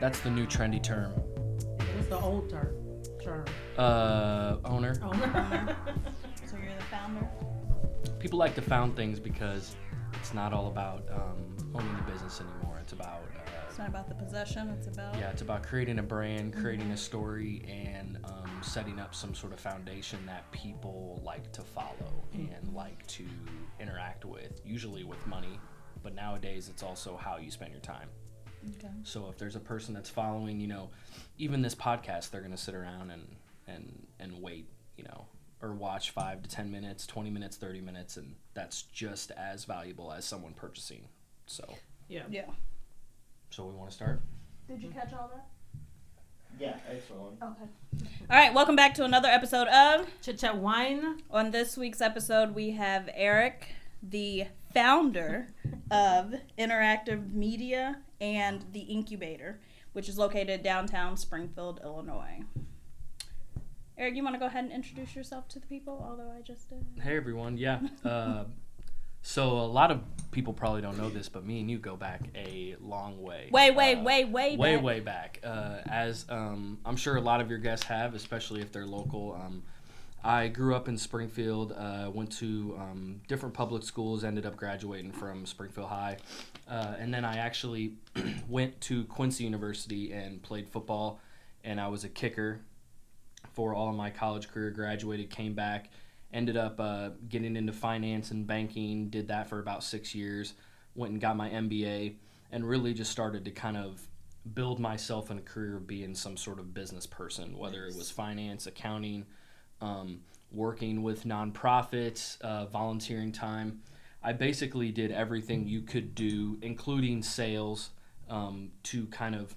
That's the new trendy term. What's the old term? Term. Uh, owner. Owner. So you're the founder? People like to found things because it's not all about um, owning the business anymore. It's about It's uh, not about the possession, it's about. yeah, it's about creating a brand, creating a story, and um, setting up some sort of foundation that people like to follow and like to interact with. Usually with money, but nowadays it's also how you spend your time. Okay. So if there's a person that's following, you know, even this podcast, they're gonna sit around and and and wait, you know, or watch five to ten minutes, twenty minutes, thirty minutes, and that's just as valuable as someone purchasing. So, Yeah. Yeah. so we want to start. Did you mm-hmm. catch all that? Yeah, excellent. Okay. All right, welcome back to another episode of. Chit chat wine. On this week's episode, we have Eric, the founder of Interactive Media and the Incubator, which is located downtown Springfield, Illinois. Eric, you want to go ahead and introduce yourself to the people? Although I just did. Hey everyone, yeah. Uh, so a lot of people probably don't know this, but me and you go back a long way. Way, way, Uh, way, way, way back. way back uh, as um, i'm sure a lot of your guests have especially if they're local um, i grew up in springfield uh, went to um, different public schools ended up graduating from springfield high. Uh, and then i actually went to quincy university and played football and i was a kicker for all of my college career graduated came back ended up uh, getting into finance and banking did that for about six years went and got my mba and really just started to kind of build myself in a career of being some sort of business person, whether it was finance, accounting, um, working with nonprofits, uh, volunteering time. I basically did everything you could do, including sales, um, to kind of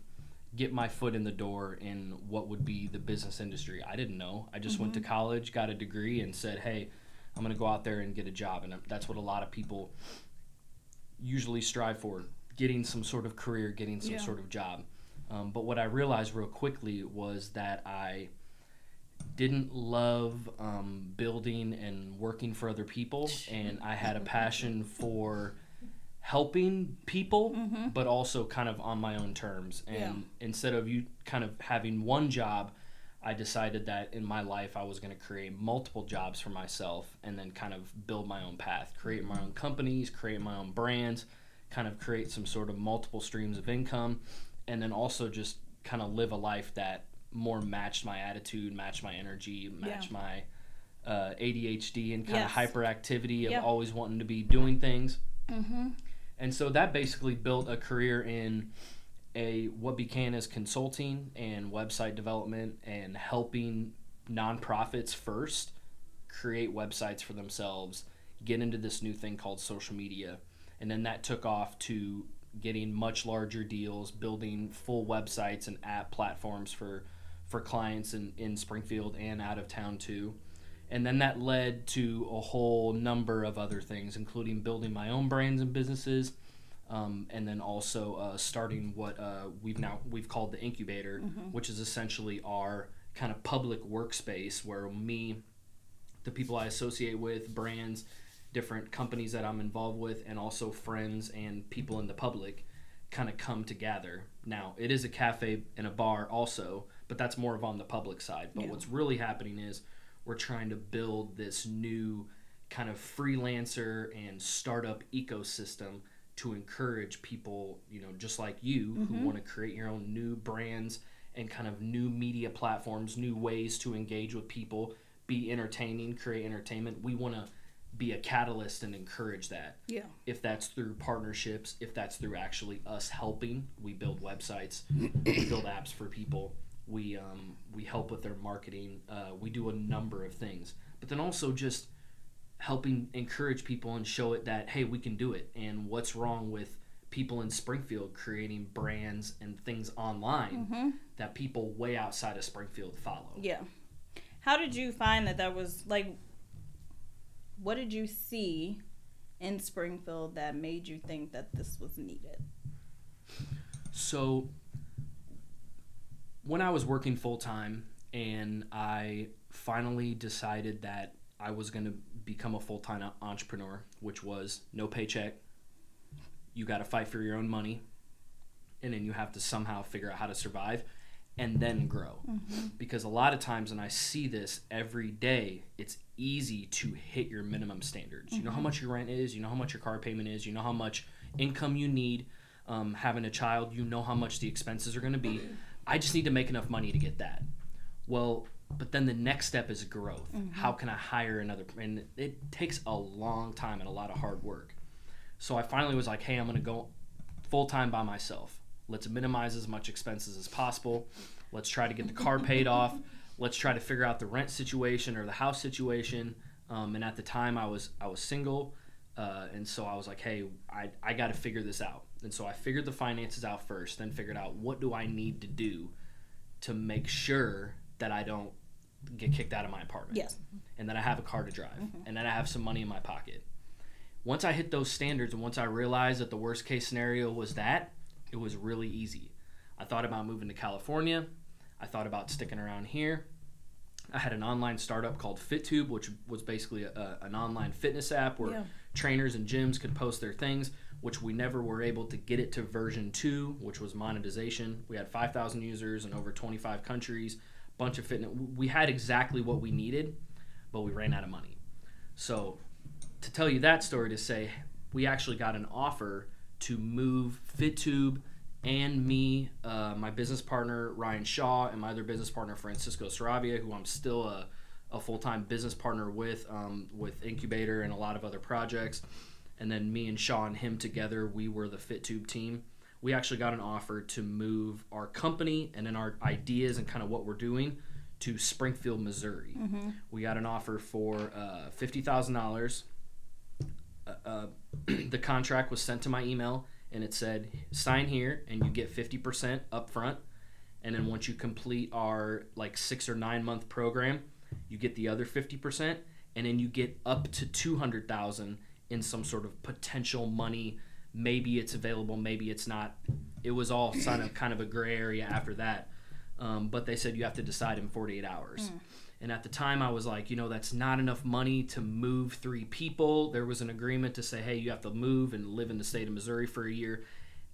get my foot in the door in what would be the business industry. I didn't know. I just went to college, got a degree, and said, hey, I'm going to go out there and get a job. And that's what a lot of people usually strive for getting some sort of career, getting some Yeah. sort of job. Um, but what I realized real quickly was that I didn't love um, building and working for other people, and I had a passion for helping people, but also kind of on my own terms. And Yeah. instead of you kind of having one job, I decided that in my life I was going to create multiple jobs for myself and then kind of build my own path, create my own companies, create my own brands, kind of create some sort of multiple streams of income, and then also just kind of live a life that more matched my attitude, matched my energy, matched my uh, ADHD and kind Yes. of hyperactivity of Yeah. always wanting to be doing things. Mm-hmm. And so that basically built a career in a what began as consulting and website development and helping nonprofits first create websites for themselves, get into this new thing called social media. And then that took off to getting much larger deals, building full websites and app platforms for for clients in, in Springfield and out of town too. And then that led to a whole number of other things, including building my own brands and businesses, um, and then also uh, starting what uh, we've now we've called the incubator, which is essentially our kind of public workspace where me, the people I associate with, brands, different companies that I'm involved with, and also friends and people in the public, kind of come together. Now it is a cafe and a bar also, but that's more of on the public side. But Yeah. what's really happening is we're trying to build this new kind of freelancer and startup ecosystem to encourage people, you know, just like you who mm-hmm. want to create your own new brands and kind of new media platforms, new ways to engage with people, be entertaining, create entertainment. We want to be a catalyst and encourage that. Yeah. If that's through partnerships, if that's through actually us helping, we build websites, we build apps for people. We um, we help with their marketing. Uh, we do a number of things, but then also just helping encourage people and show it that hey, we can do it. And what's wrong with people in Springfield creating brands and things online that people way outside of Springfield follow? Yeah. How did you find that that was like? What did you see in Springfield that made you think that this was needed? So, when I was working full time and I finally decided that I was going to become a full time entrepreneur, which was no paycheck, you got to fight for your own money, and then you have to somehow figure out how to survive and then grow. Because a lot of times, and I see this every day, it's easy to hit your minimum standards. You know how much your rent is, you know how much your car payment is, you know how much income you need. Um, having a child, you know how much the expenses are going to be. I just need to make enough money to get that. Well, but then the next step is growth. How can I hire another? And it takes a long time and a lot of hard work. So I finally was like, hey, I'm going to go full time by myself. Let's minimize as much expenses as possible. Let's try to get the car paid off. Let's try to figure out the rent situation or the house situation. Um, and at the time, I was I was single, uh, and so I was like, hey, I I got to figure this out. And so I figured the finances out first, then figured out what do I need to do to make sure that I don't get kicked out of my apartment Yes. and that I have a car to drive, mm-hmm. and that I have some money in my pocket. Once I hit those standards, and once I realized that the worst case scenario was that, it was really easy. I thought about moving to California. I thought about sticking around here. I had an online startup called FitTube, which was basically a, an online fitness app where Yeah. trainers and gyms could post their things, which we never were able to get it to version two, which was monetization. We had 5,000 users in over 25 countries, bunch of fitness. We had exactly what we needed, but we ran out of money. So, to tell you that story, to say we actually got an offer to move FitTube and me, uh, my business partner Ryan Shaw, and my other business partner Francisco Saravia, who I'm still a, a full time business partner with, um, with Incubator and a lot of other projects. And then me and Shaw and him together, we were the FitTube team. We actually got an offer to move our company and then our ideas and kind of what we're doing to Springfield, Missouri. We got an offer for uh, fifty thousand dollars. Uh, the contract was sent to my email, and it said, "Sign here, and you get fifty percent up front, and then once you complete our like six or nine month program, you get the other fifty percent, and then you get up to two hundred thousand in some sort of potential money. Maybe it's available, maybe it's not. It was all kind of kind of a gray area after that." Um, but they said you have to decide in 48 hours. And at the time, I was like, you know, that's not enough money to move three people. There was an agreement to say, hey, you have to move and live in the state of Missouri for a year.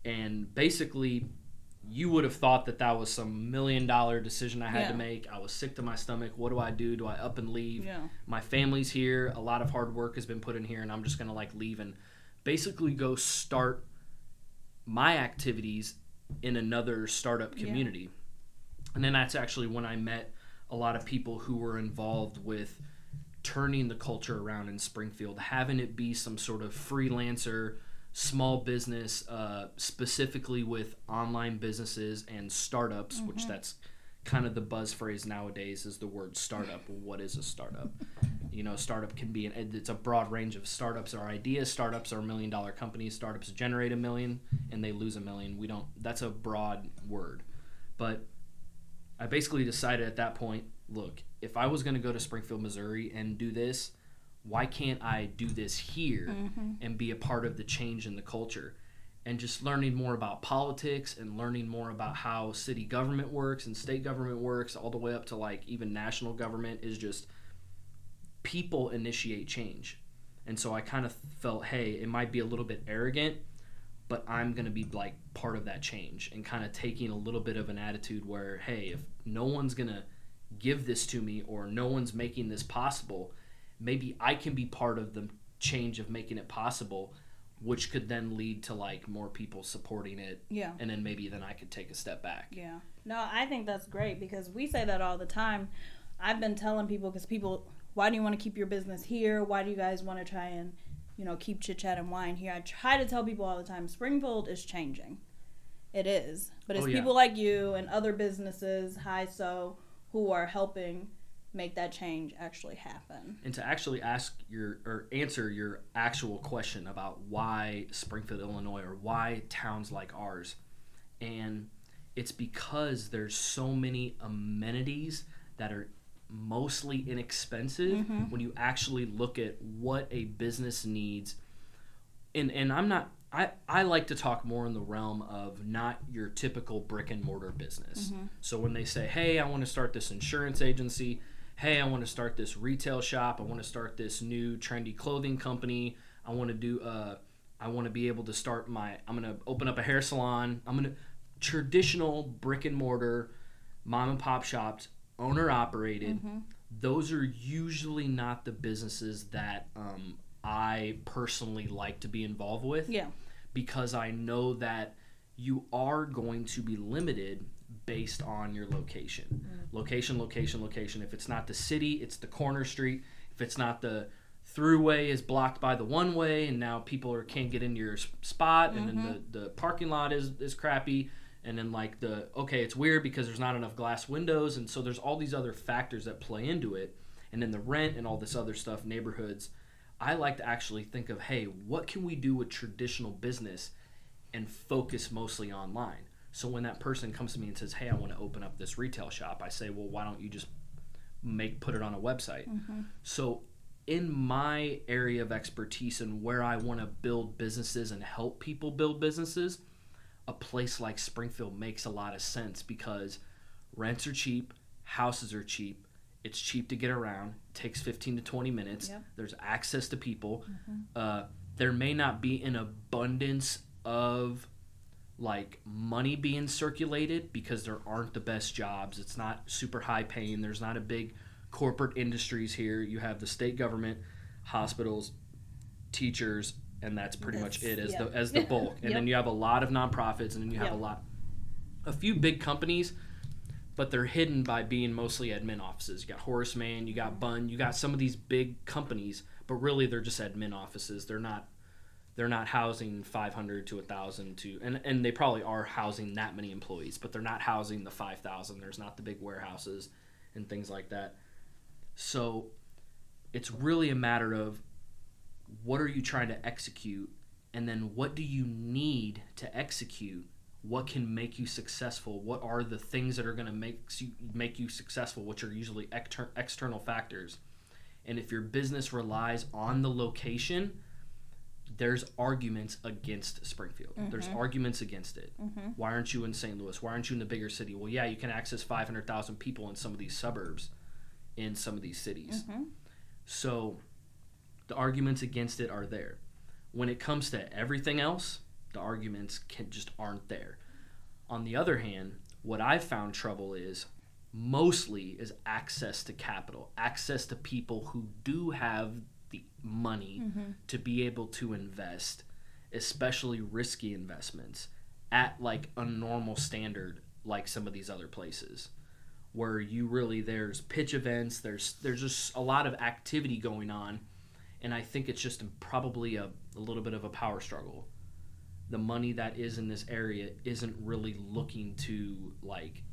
And basically, you would have thought that that was some million dollar decision I had Yeah. to make. I was sick to my stomach. What do I do? Do I up and leave? Yeah. My family's here. A lot of hard work has been put in here, and I'm just going to like leave and basically go start my activities in another startup Yeah. community. And then that's actually when I met a lot of people who were involved with turning the culture around in Springfield, having it be some sort of freelancer, small business, uh, specifically with online businesses and startups, which that's kind of the buzz phrase nowadays is the word startup. what is a startup? You know, startup can be an it's a broad range of startups or ideas. Startups are million dollar companies. Startups generate a million and they lose a million. We don't. That's a broad word, but I basically decided at that point, look, if I was going to go to Springfield, Missouri and do this, why can't I do this here mm-hmm. and be a part of the change in the culture? And just learning more about politics and learning more about how city government works and state government works, all the way up to like even national government, is just people initiate change. And so I kind of felt, hey, it might be a little bit arrogant, but I'm going to be like part of that change and kind of taking a little bit of an attitude where, hey, if no one's going to give this to me or no one's making this possible, maybe I can be part of the change of making it possible, which could then lead to like more people supporting it. Yeah. And then maybe then I could take a step back. Yeah. No, I think that's great because we say that all the time. I've been telling people because people, why do you want to keep your business here? Why do you guys want to try and, you know, keep chit chat and wine here? I try to tell people all the time Springfield is changing. It is. But it's Oh, yeah. people like you and other businesses, High So, who are helping make that change actually happen. and to actually ask your or answer your actual question about why Springfield, Illinois, or why towns like ours, and it's because there's so many amenities that are mostly inexpensive mm-hmm. when you actually look at what a business needs and and I'm not I, I like to talk more in the realm of not your typical brick and mortar business. Mm-hmm. So when they say, "Hey, I want to start this insurance agency," "Hey, I want to start this retail shop," "I want to start this new trendy clothing company," "I want to do uh I want to be able to start my I'm going to open up a hair salon." I'm going to traditional brick and mortar mom and pop shops, owner operated, those are usually not the businesses that um, I personally like to be involved with Yeah. because I know that you are going to be limited based on your location. Mm. Location, location, location. If it's not the city, it's the corner street. If it's not the throughway is blocked by the one way and now people are can't get into your spot and then the, mm-hmm. the parking lot is, is crappy and then like the okay it's weird because there's not enough glass windows and so there's all these other factors that play into it and then the rent and all this other stuff neighborhoods i like to actually think of hey what can we do with traditional business and focus mostly online so when that person comes to me and says hey i want to open up this retail shop i say well why don't you just make put it on a website so in my area of expertise and where i want to build businesses and help people build businesses a place like Springfield makes a lot of sense because rents are cheap, houses are cheap, it's cheap to get around, takes 15 to 20 minutes, Yep. there's access to people. Uh, there may not be an abundance of like money being circulated because there aren't the best jobs. It's not super high paying. There's not a big corporate industries here. You have the state government, hospitals, teachers, and that's pretty much it as yeah. the as the bulk. And then you have a lot of nonprofits, and then you have Yep. a lot, a few big companies, but they're hidden by being mostly admin offices. You got Horace Mann, you got Bunn, you got some of these big companies, but really they're just admin offices. They're not they're not housing 500 to 1000 to and and they probably are housing that many employees but they're not housing the 5000 there's not the big warehouses and things like that. So it's really a matter of what are you trying to execute? And then what do you need to execute? What can make you successful? What are the things that are going to make you make you successful which are usually exter- external factors? And if your business relies on the location there's arguments against Springfield. There's mm-hmm. arguments against it. Mm-hmm. Why aren't you in St. Louis? Why aren't you in the bigger city? Well, yeah, you can access 500,000 people in some of these suburbs in some of these cities. Mm-hmm. So the arguments against it are there. When it comes to everything else, the arguments can just aren't there. On the other hand, what I've found trouble is mostly is access to capital, access to people who do have the money mm-hmm. to be able to invest, especially risky investments at like a normal standard like some of these other places where you really there's pitch events, there's there's just a lot of activity going on and I think it's just probably a, a little bit of a power struggle. The money that is in this area isn't really looking to like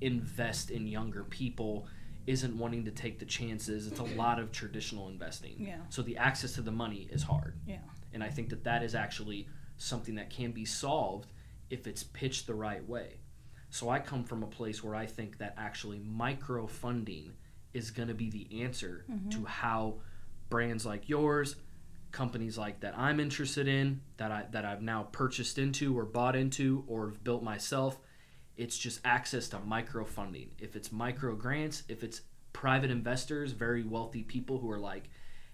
invest in younger people, isn't wanting to take the chances. It's a lot of traditional investing. Yeah. So the access to the money is hard. Yeah. And I think that that is actually something that can be solved if it's pitched the right way. So I come from a place where I think that actually micro funding is going to be the answer mm-hmm. to how brands like yours, companies like that I'm interested in, that I that I've now purchased into or bought into or built myself, it's just access to micro funding. If it's micro grants, if it's private investors, very wealthy people who are like,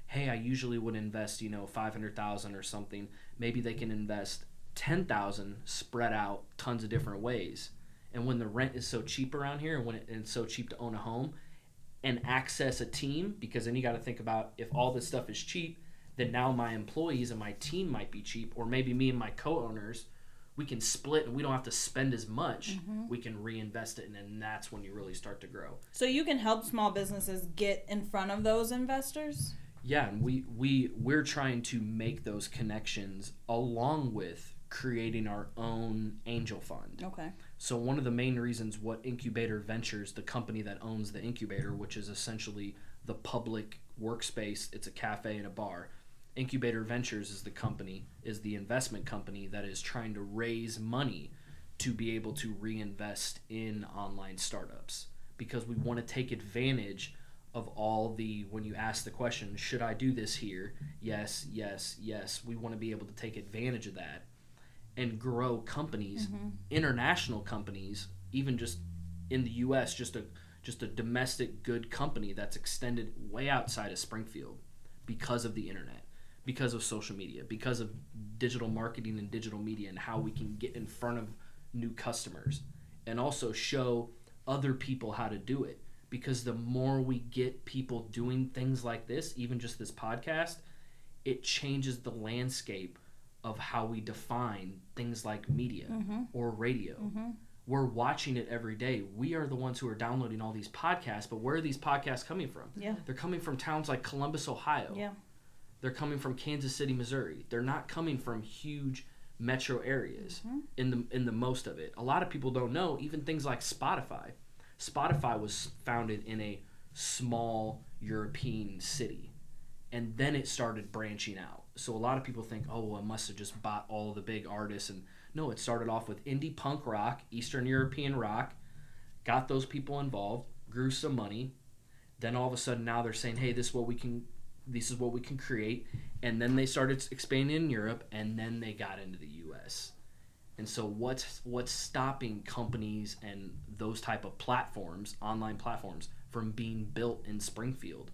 "Hey, I usually would invest, you know, 500,000 or something. Maybe they can invest 10,000 spread out tons of different ways." And when the rent is so cheap around here and when it's so cheap to own a home, and access a team because then you got to think about if all this stuff is cheap then now my employees and my team might be cheap or maybe me and my co-owners we can split and we don't have to spend as much mm-hmm. we can reinvest it and then that's when you really start to grow So you can help small businesses get in front of those investors. yeah and we we we're trying to make those connections along with creating our own angel fund Okay. So one of the main reasons what Incubator Ventures, the company that owns the incubator, which is essentially the public workspace, it's a cafe and a bar. Incubator Ventures is the company, is the investment company that is trying to raise money to be able to reinvest in online startups because we want to take advantage of all the when you ask the question, should I do this here? Yes, yes, yes. We want to be able to take advantage of that and grow companies, mm-hmm. international companies, even just in the U.S., just a just a domestic good company that's extended way outside of Springfield because of the internet, because of social media, because of digital marketing and digital media, and how we can get in front of new customers and also show other people how to do it. Because the more we get people doing things like this even just this podcast it changes the landscape of how we define things like media mm-hmm. or radio. Mm-hmm. We're watching it every day. We are the ones who are downloading all these podcasts but where are these podcasts coming from? Yeah. they're coming from towns like columbus ohio. Yeah. They're coming from Kansas City, Missouri. They're not coming from huge metro areas mm-hmm. in the in the most of it. A lot of people don't know even things like Spotify. Spotify was founded in a small European city and then it started branching out. So a lot of people think, "Oh, well, it must have just bought all the big artists." And no, it started off with indie punk rock, Eastern European rock, got those people involved, grew some money. Then all of a sudden, now they're saying, "Hey, this is what we can, this is what we can create." And then they started expanding in Europe, and then they got into the U.S. And so, what's what's stopping companies and those type of platforms, online platforms, from being built in Springfield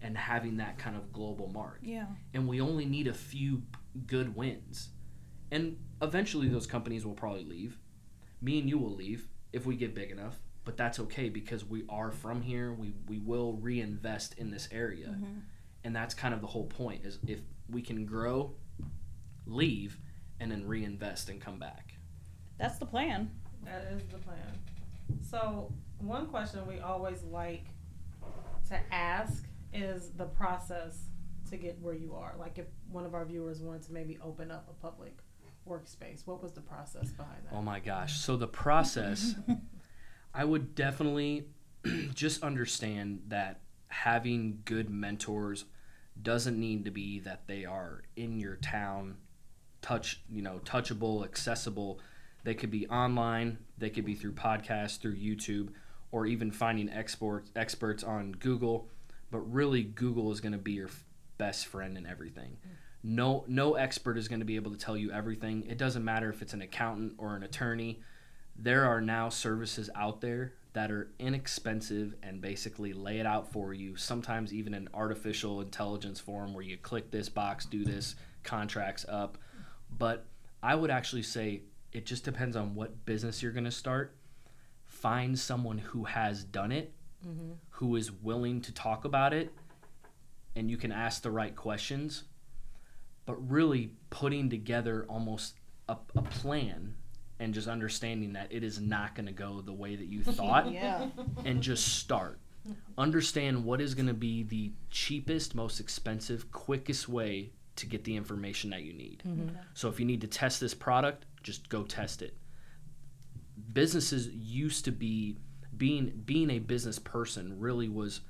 and having that kind of global mark? Yeah. and we only need a few good wins. And eventually those companies will probably leave. Me and you will leave if we get big enough, but that's okay because we are from here. We we will reinvest in this area. Mm-hmm. And that's kind of the whole point is if we can grow, leave and then reinvest and come back. That's the plan. That is the plan. So, one question we always like to ask is the process to get where you are. Like, if one of our viewers wanted to maybe open up a public workspace, what was the process behind that? Oh my gosh. So the process, I would definitely just understand that having good mentors doesn't need to be that they are in your town, touch, you know, touchable, accessible. They could be online, they could be through podcasts, through YouTube, or even finding experts experts on Google. But really, Google is going to be your f- best friend in everything. Mm. No, no expert is going to be able to tell you everything. It doesn't matter if it's an accountant or an attorney. There are now services out there that are inexpensive and basically lay it out for you. Sometimes even in artificial intelligence form, where you click this box, do this, contracts up. But I would actually say it just depends on what business you're going to start. Find someone who has done it, mm-hmm. who is willing to talk about it, and you can ask the right questions. But really putting together almost a, a plan and just understanding that it is not going to go the way that you thought Yeah. and just start. Understand what is going to be the cheapest, most expensive, quickest way to get the information that you need. Mm-hmm. So if you need to test this product, just go test it. Businesses used to be being being a business person really was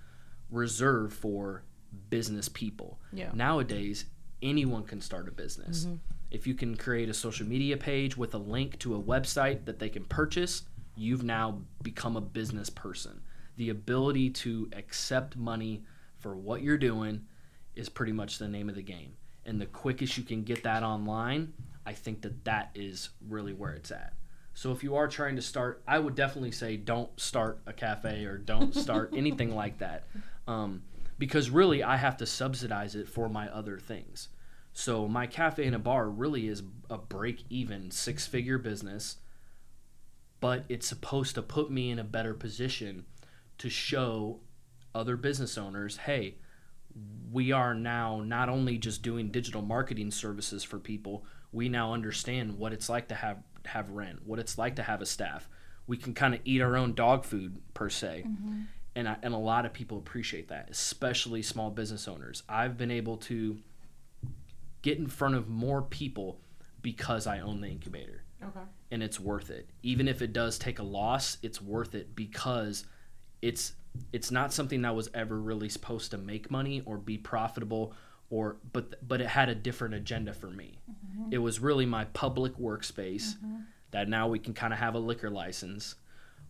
reserved for business people. Yeah. Nowadays, anyone can start a business. Mm-hmm. If you can create a social media page with a link to a website that they can purchase, you've now become a business person. The ability to accept money for what you're doing is pretty much the name of the game. And the quickest you can get that online, I think that that is really where it's at. So if you are trying to start, I would definitely say don't start a cafe or don't start anything like that. Um, because really, I have to subsidize it for my other things. So my cafe and a bar really is a break even six figure business, but it's supposed to put me in a better position to show other business owners, hey, we are now not only just doing digital marketing services for people, we now understand what it's like to have have rent, what it's like to have a staff. We can kind of eat our own dog food per se. Mm-hmm. And I, and a lot of people appreciate that, especially small business owners. I've been able to get in front of more people because I own the incubator Okay. and it's worth it. Even if it does take a loss, it's worth it because it's it's not something that was ever really supposed to make money or be profitable or but but it had a different agenda for me. Mm-hmm. It was really my public workspace mm-hmm. that now we can kind of have a liquor license.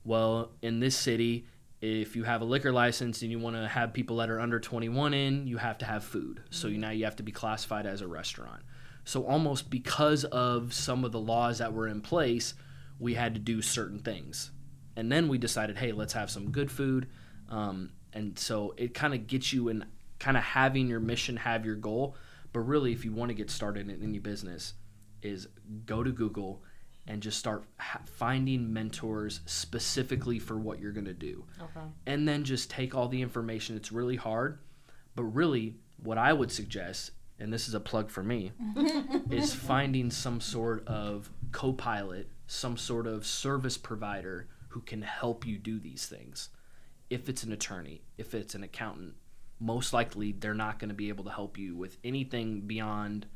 Well, in this city, if you have a liquor license and you want to have people that are under 21 in, you have to have food. So you, now you have to be classified as a restaurant. So almost because of some of the laws that were in place, we had to do certain things. And then we decided, hey, let's have some good food. Um, and so it kind of gets you in kind of having your mission, have your goal. But really, if you want to get started in any business, is go to Google and just start ha- finding mentors specifically for what you're going to do Okay. and then just take all the information. It's really hard, but really, what I would suggest, and this is a plug for me, is finding some sort of co pilot, some sort of service provider who can help you do these things. If it's an attorney, if it's an accountant, most likely they're not going to be able to help you with anything beyond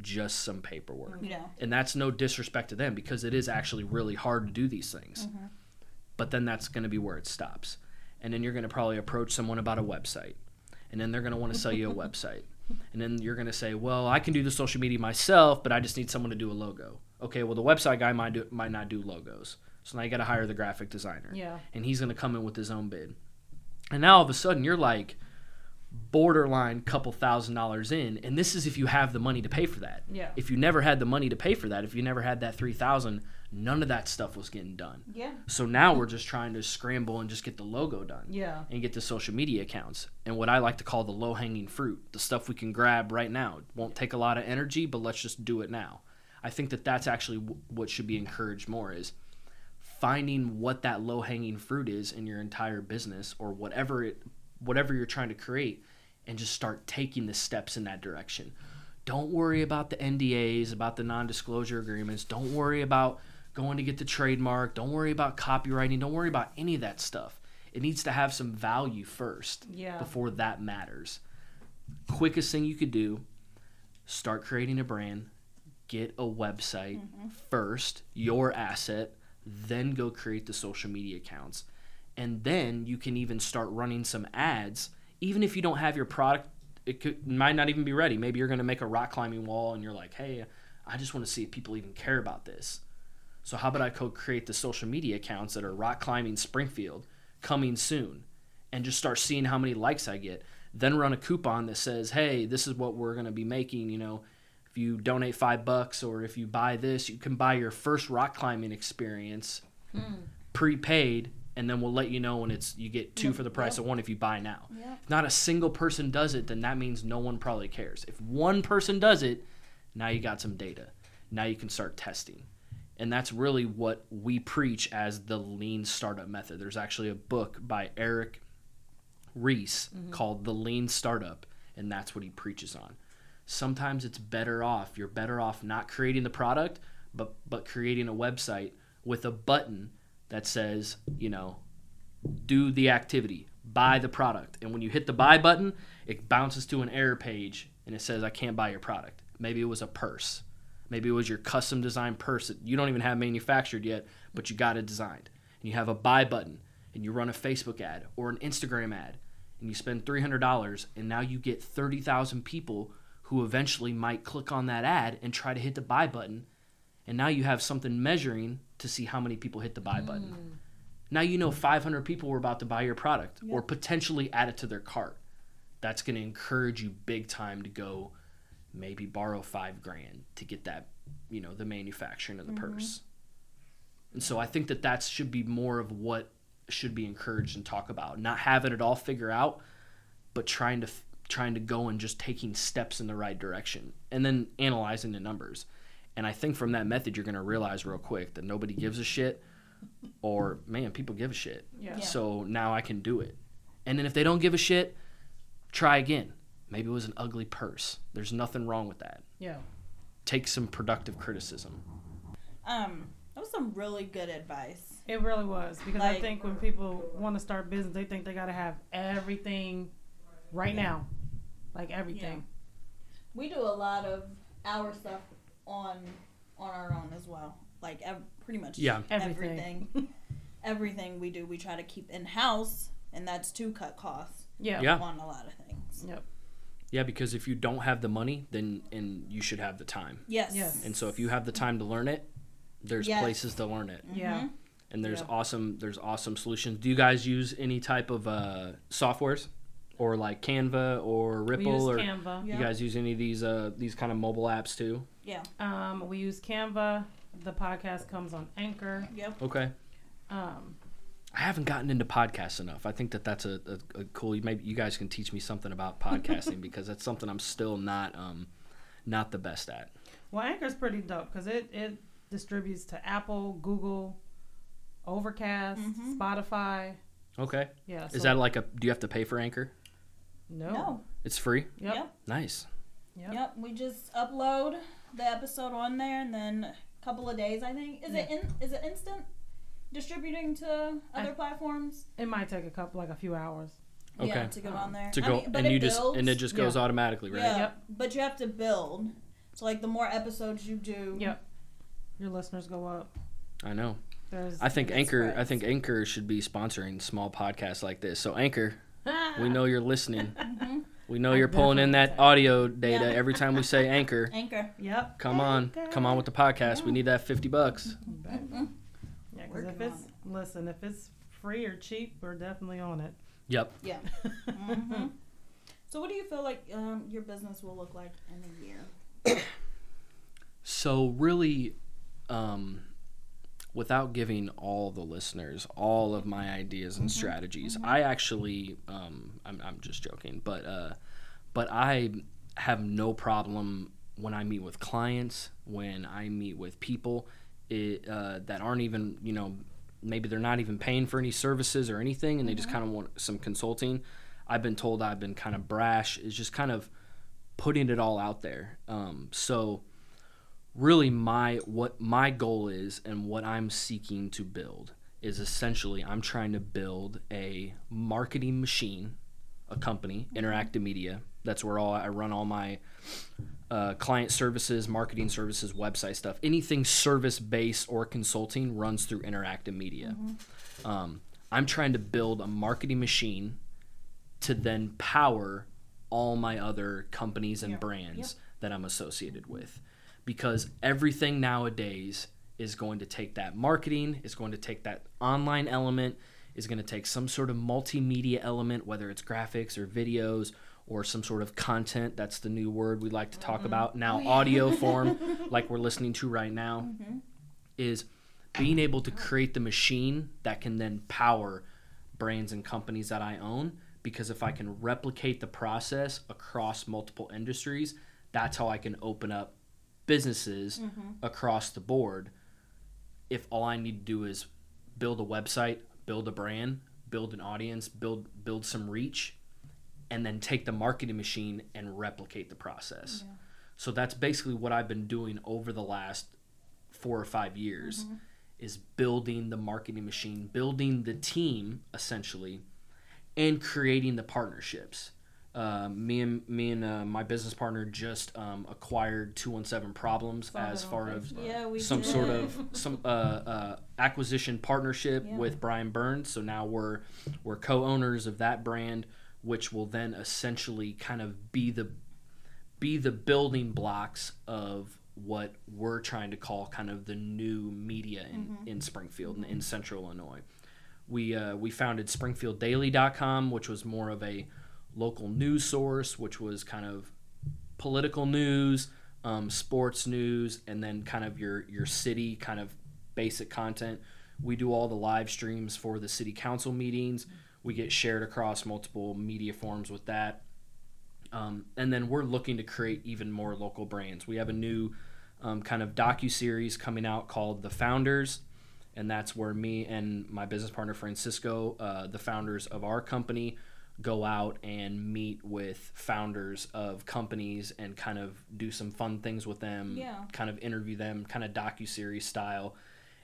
just some paperwork. Mm-hmm. Yeah. And that's no disrespect to them because it is actually really hard to do these things. Mm-hmm. But then that's going to be where it stops. And then you're going to probably approach someone about a website. And then they're going to want to sell you a website. And then you're going to say, "Well, I can do the social media myself, but I just need someone to do a logo." Okay, well the website guy might do, might not do logos. So now you got to hire the graphic designer. Yeah. And he's going to come in with his own bid. And now all of a sudden you're like borderline couple thousand dollars in and this is if you have the money to pay for that Yeah. if you never had the money to pay for that if you never had that 3000 none of that stuff was getting done Yeah. so now we're just trying to scramble and just get the logo done Yeah. and get the social media accounts and what i like to call the low hanging fruit the stuff we can grab right now it won't take a lot of energy but let's just do it now i think that that's actually w- what should be encouraged more is finding what that low hanging fruit is in your entire business or whatever it whatever you're trying to create and just start taking the steps in that direction. Don't worry about the NDAs, about the non-disclosure agreements. Don't worry about going to get the trademark. Don't worry about copyrighting. Don't worry about any of that stuff. It needs to have some value first Yeah. before that matters. Quickest thing you could do, start creating a brand, get a website mm-hmm. first, your asset, then go create the social media accounts. And then you can even start running some ads, even if you don't have your product. It could, might not even be ready. Maybe you're going to make a rock climbing wall, and you're like, "Hey, I just want to see if people even care about this." So how about I co-create the social media accounts that are rock climbing Springfield coming soon, and just start seeing how many likes I get. Then run a coupon that says, "Hey, this is what we're going to be making." You know, if you donate five bucks or if you buy this, you can buy your first rock climbing experience hmm. prepaid, and then we'll let you know when it's you get two for the price of one if you buy now. Yeah. If not a single person does it, then that means no one probably cares. If one person does it, now you got some data. Now you can start testing. And that's really what we preach as the lean startup method. There's actually a book by Eric Ries mm-hmm. called The Lean Startup, and that's what he preaches on. Sometimes it's better off. You're better off not creating the product, but but creating a website with a button that says, you know, do the activity, buy the product. And when you hit the buy button, it bounces to an error page and it says, I can't buy your product. Maybe it was a purse. Maybe it was your custom designed purse that you don't even have manufactured yet, but you got it designed. And you have a buy button and you run a Facebook ad or an Instagram ad and you spend $300 and now you get 30,000 people who eventually might click on that ad and try to hit the buy button. And now you have something measuring to see how many people hit the buy button. Mm. Now you know 500 people were about to buy your product or potentially add it to their cart. That's going to encourage you big time to go maybe borrow 5 grand to get that, you know, the manufacturing of the mm-hmm. purse. And so I think that that should be more of what should be encouraged and talk about. Not having it all figure out, but trying to f- trying to go and just taking steps in the right direction and then analyzing the numbers. And I think from that method you're going to realize real quick that nobody gives a shit or man, people give a shit. Yeah. Yeah. So now I can do it. And then if they don't give a shit, try again. Maybe it was an ugly purse. There's nothing wrong with that. Yeah. Take some productive criticism. Um, that was some really good advice. It really was because I think when people want to start business, they think they got to have everything right now, like everything. We do a lot of our stuff on on our own as well. Like ev- pretty much Yeah. Everything. everything. everything we do, we try to keep in house, and that's to cut costs Yeah. Yeah. on a lot of things. Yep. Yeah, because if you don't have the money, then and you should have the time. Yes. Yes. And so if you have the time to learn it, there's Yes. places to learn it. Yeah. And there's Yeah. awesome there's awesome solutions. Do you guys use any type of uh, softwares or like Canva or We use Ripple or Canva. Yeah. you guys use any of these uh, these kind of mobile apps too? Yeah. Um, we use Canva. The podcast comes on Anchor. Yep. Okay. Um, I haven't gotten into podcasts enough. I think that that's a, a, a cool. Maybe you guys can teach me something about podcasting because that's something I'm still not um, not the best at. well, Anchor's pretty dope because it it distributes to Apple, Google, Overcast, Mhm. Spotify. Okay. Yeah. Is so- that like a? Do you have to pay for Anchor? no? No. It's free. Yep. Yep. Nice. Yep. Yep. We just upload the episode on there, and then a couple of days, I think. Is it in? Is it instant distributing to other I- platforms? It might take a couple, like a few hours. Yeah, Okay. to go on there. To I go mean, but and it you just and it just goes Yeah. automatically, right? Yeah, Yep. but you have to build. So like the more episodes you do, Yep. Your listeners go up. I know. There's. I think It Anchor. I think Anchor should be sponsoring small podcasts like this. So Anchor, we know you're listening. Mhm. We know I you're pulling in that audio data Yeah. every time we say Anchor. Anchor. Yep. Come on, come on with the podcast. We need that fifty bucks. Mhm. Yeah, because if it's on listen, if it's free or cheap, we're definitely on it. Yep. Yeah. hmm So what do you feel like um, your business will look like in a year? So really, um, without giving all the listeners all of my ideas and strategies, I actually, um, I'm, I'm just joking, but uh, but I have no problem when I meet with clients, when I meet with people it, uh, that aren't even, you know, maybe they're not even paying for any services or anything, and they just kind of want some consulting. I've been told I've been kind of brash. Is just kind of putting it all out there. Um, so really my what my goal is and what I'm seeking to build is essentially I'm trying to build a marketing machine, a company, Interactive Media. That's where all I run all my uh, client services, marketing services, website stuff. Anything service based or consulting runs through Interactive Media. Um, I'm trying to build a marketing machine to then power all my other companies and Yep. brands that I'm associated with. Because everything nowadays is going to take that marketing, is going to take that online element, is going to take some sort of multimedia element, whether it's graphics or videos or some sort of content. That's the new word we like to talk mm-hmm. about now, oh, audio form, like we're listening to right now, mm-hmm. is being able to oh. create the machine that can then power brands and companies that I own. Because if I can replicate the process across multiple industries, that's how I can open up businesses mm-hmm. across the board. If all I need to do is build a website, build a brand, build an audience, build build some reach, and then take the marketing machine and replicate the process. So that's basically what I've been doing over the last four or five years mm-hmm. is building the marketing machine, building the team essentially, and creating the partnerships. Uh, me and me and uh, my business partner just um, acquired two one seven problems Saw as far as Yeah, some did. sort of some uh, uh, acquisition partnership Yeah. with Brian Burns. So now we're we're co-owners of that brand, which will then essentially kind of be the be the building blocks of what we're trying to call kind of the new media in, in Springfield and in Central Illinois. We uh, we founded SpringfieldDaily.com, which was more of a local news source, which was kind of political news, um, sports news, and then kind of your your city kind of basic content. We do all the live streams for the city council meetings. We get shared across multiple media forms with that. Um, and then we're looking to create even more local brands. We have a new um, kind of docu series coming out called The Founders, and that's where me and my business partner Francisco, uh, the founders of our company, go out and meet with founders of companies and kind of do some fun things with them. Yeah. Kind of interview them, kind of docu series style,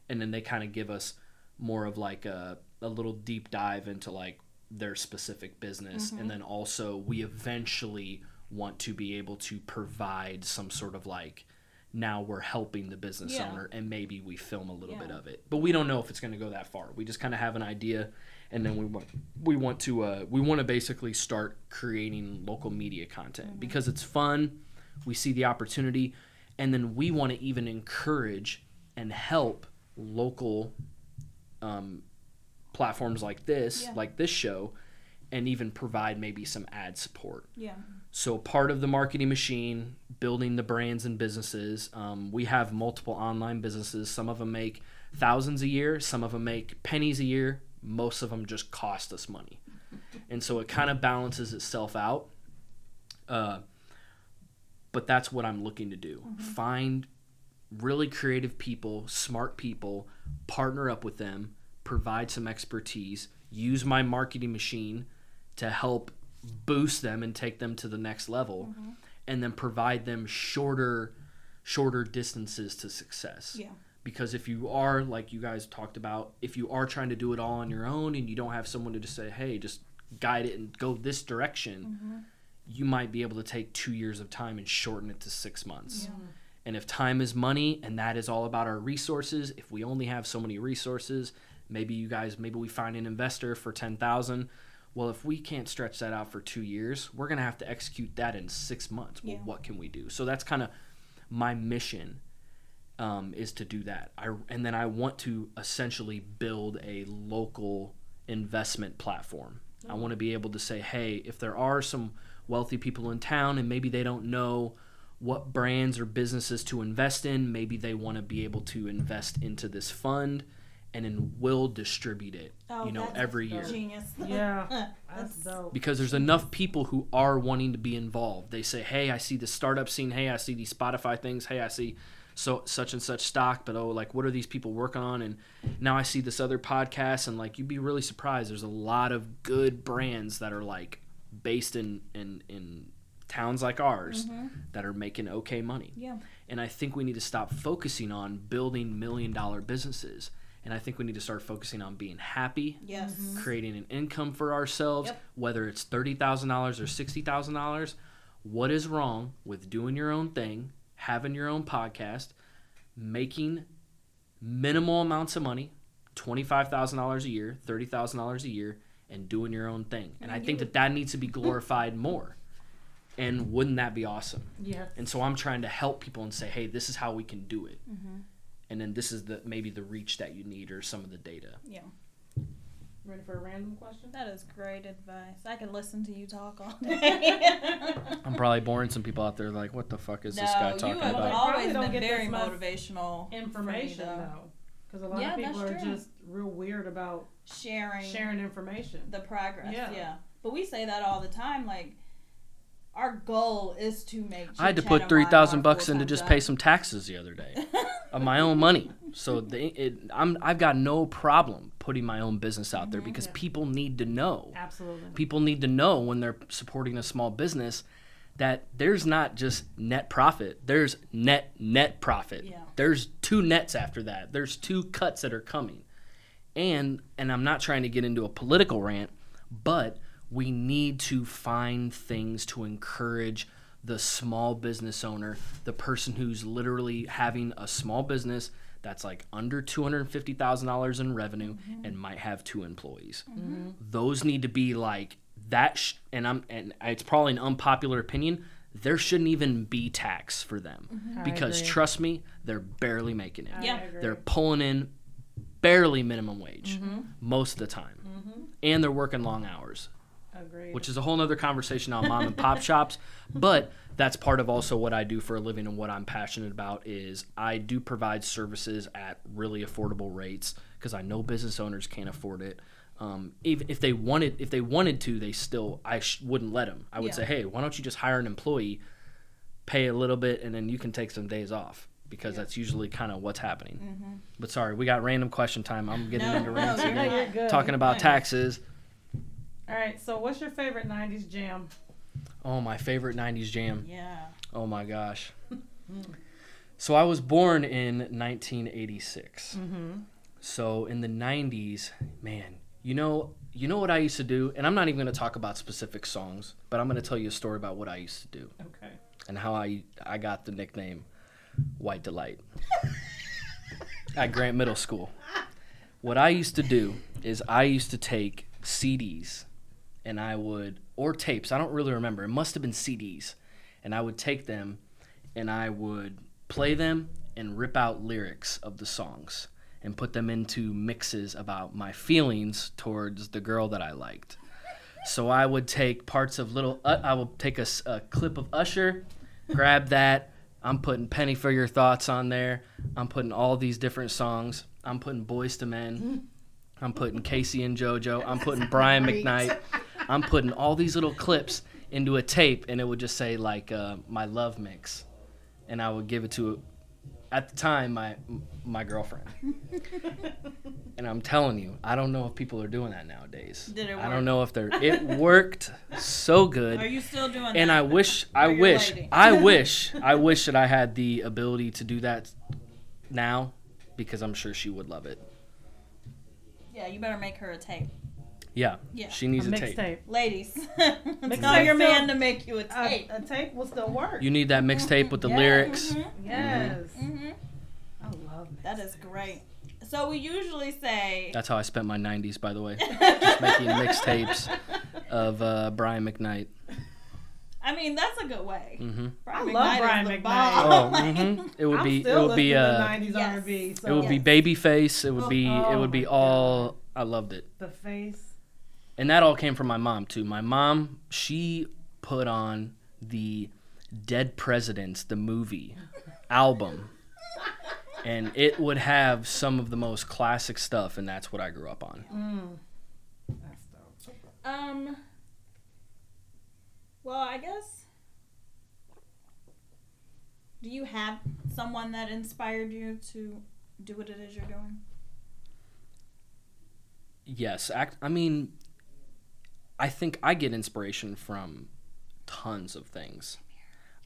and then they kind of give us more of like a, a little deep dive into like their specific business and mm-hmm. then also we eventually want to be able to provide some sort of like now we're helping the business Yeah. owner and maybe we film a little bit of it but we don't know if it's going to go that far we just kind of have an idea and then we want we want to uh, we want to basically start creating local media content because it's fun we see the opportunity and then we want to even encourage and help local um, platforms like this Yeah. like this show and even provide maybe some ad support Yeah. so part of the marketing machine, building the brands and businesses. Um, we have multiple online businesses. Some of them make thousands a year. Some of them make pennies a year. Most of them just cost us money, and so it kind of balances itself out. Uh, but that's what I'm looking to do. Find really creative people, smart people, partner up with them, provide some expertise, use my marketing machine to help boost them and take them to the next level and then provide them shorter shorter distances to success Yeah. Because if you are like you guys talked about if you are trying to do it all on your own and you don't have someone to just say hey just guide it and go this direction mm-hmm. you might be able to take two years of time and shorten it to six months. And if time is money and that is all about our resources if we only have so many resources maybe you guys maybe we find an investor for 10000 well if we can't stretch that out for two years we're going to have to execute that in six months. Well Yeah. what can we do? So that's kind of my mission um, is to do that. I and then I want to essentially build a local investment platform. I want to be able to say, hey, if there are some wealthy people in town and maybe they don't know what brands or businesses to invest in, maybe they want to be able to invest into this fund and then we'll distribute it, Oh, you know, that's every year Genius. Yeah, that's dope. because there's enough people who are wanting to be involved. They say, "Hey, I see the startup scene. Hey, I see these Spotify things. Hey, I see so such and such stock, but oh, like what are these people working on?" And now I see this other podcast, and like you'd be really surprised. There's a lot of good brands that are like based in in in towns like ours mm-hmm. that are making okay money. Yeah. And I think we need to stop focusing on building million dollar businesses. And I think we need to start focusing on being happy, Yes. Mm-hmm. creating an income for ourselves, Yep. whether it's thirty thousand dollars or sixty thousand dollars. What is wrong with doing your own thing, having your own podcast, making minimal amounts of money, twenty five thousand dollars a year, thirty thousand dollars a year, and doing your own thing? And I think that that needs to be glorified more. And wouldn't that be awesome? Yeah. And so I'm trying to help people and say, hey, this is how we can do it. Mm-hmm. And then this is the maybe the reach that you need or some of the data. Yeah. Ready for a random question? That is great advice. I can listen to you talk all day. I'm probably boring some people out there like, what the fuck is this guy no, talking you have about? Probably always don't been get very much motivational. for me, Information though. though, because a lot Yeah, of people are true. just real weird about Sharing, sharing information. the progress. Yeah. Yeah. But we say that all the time. Like, our goal is to make. Sure. I had to put and three Wine thousand our bucks in to just job. pay some taxes the other day of my own money. So the, it, I'm I've got no problem putting my own business out there because Yeah. people need to know. Absolutely. People need to know when they're supporting a small business that there's not just net profit. There's net net profit. Yeah. There's two nets after that. There's two cuts that are coming. And and I'm not trying to get into a political rant, but we need to find things to encourage the small business owner, the person who's literally having a small business that's like under $250,000 in revenue mm-hmm. and might have two employees. Mm-hmm. Mm-hmm. Those need to be like that sh- and I'm and it's probably an unpopular opinion, there shouldn't even be tax for them. I Because trust me, they're barely making it. Yeah. They're pulling in barely minimum wage Mm-hmm. most of the time. And they're working long hours, Agreed. which is a whole nother conversation on mom and pop shops. But that's part of also what I do for a living and what I'm passionate about is I do provide services at really affordable rates because I know business owners can't afford it. Um, even if they wanted, if they wanted to, they still I sh- wouldn't let them. I would Yeah. say, hey, why don't you just hire an employee, pay a little bit, and then you can take some days off because that's usually kind of what's happening. But sorry, we got random question time. I'm getting No, into no, rants you're again, not. You're good. talking about taxes. All right. So, what's your favorite '90s jam? Oh, my favorite '90s jam. Yeah. Oh my gosh. so I was born in 1986. Mm-hmm. So in the 90s, man, you know, you know what I used to do, and I'm not even going to talk about specific songs, but I'm going to tell you a story about what I used to do Okay. and how I I got the nickname White Delight at Grant Middle School. What I used to do is I used to take CDs and I would or tapes, I don't really remember. It must have been CDs. And I would take them and I would play them and rip out lyrics of the songs and put them into mixes about my feelings towards the girl that I liked. So I would take parts of little. Uh, I would take a clip of Usher, grab that. I'm putting Penny for Your Thoughts on there. I'm putting all these different songs. I'm putting Boyz II Men. I'm putting K-Ci and JoJo. I'm putting Brian McKnight. I'm putting all these little clips into a tape, and it would just say like uh, my love mix, and I would give it to at the time my my girlfriend. And I'm telling you, I don't know if people are doing that nowadays. Did it I don't know if they're. It worked so good. Are you still doing that? and I wish, I wish. I wish, I wish that I had the ability to do that now, because I'm sure she would love it. Yeah, you better make her a tape. Yeah, Yeah. she needs a, tape. mixtape. Ladies, Mixtape tell your still- man to make you a A, tape. a tape will still work. You need that mixtape with the Yeah. lyrics. Mhm, yes. mhm. I love That is great. So we usually say. That's how I spent my 90s, by the way. Just making mixtapes of uh, Brian McKnight. I mean, that's a good way. hmm Brian I love McKnight is Brian the McKnight. bomb. Oh, hmm It would I'm be, it would be, listening to uh, 90s Yes. R&B. So it would be Yes. Babyface. It would be, it Oh would be my all. I loved it. the face. And that all came from my mom too. My mom, she put on the Dead Presidents, the movie album, and it would have some of the most classic stuff, and that's what I grew up on. Mm. That's dope. Um. Well, I guess. Do you have someone that inspired you to do what it is you're doing? Yes, act. I mean, I think I get inspiration from tons of things.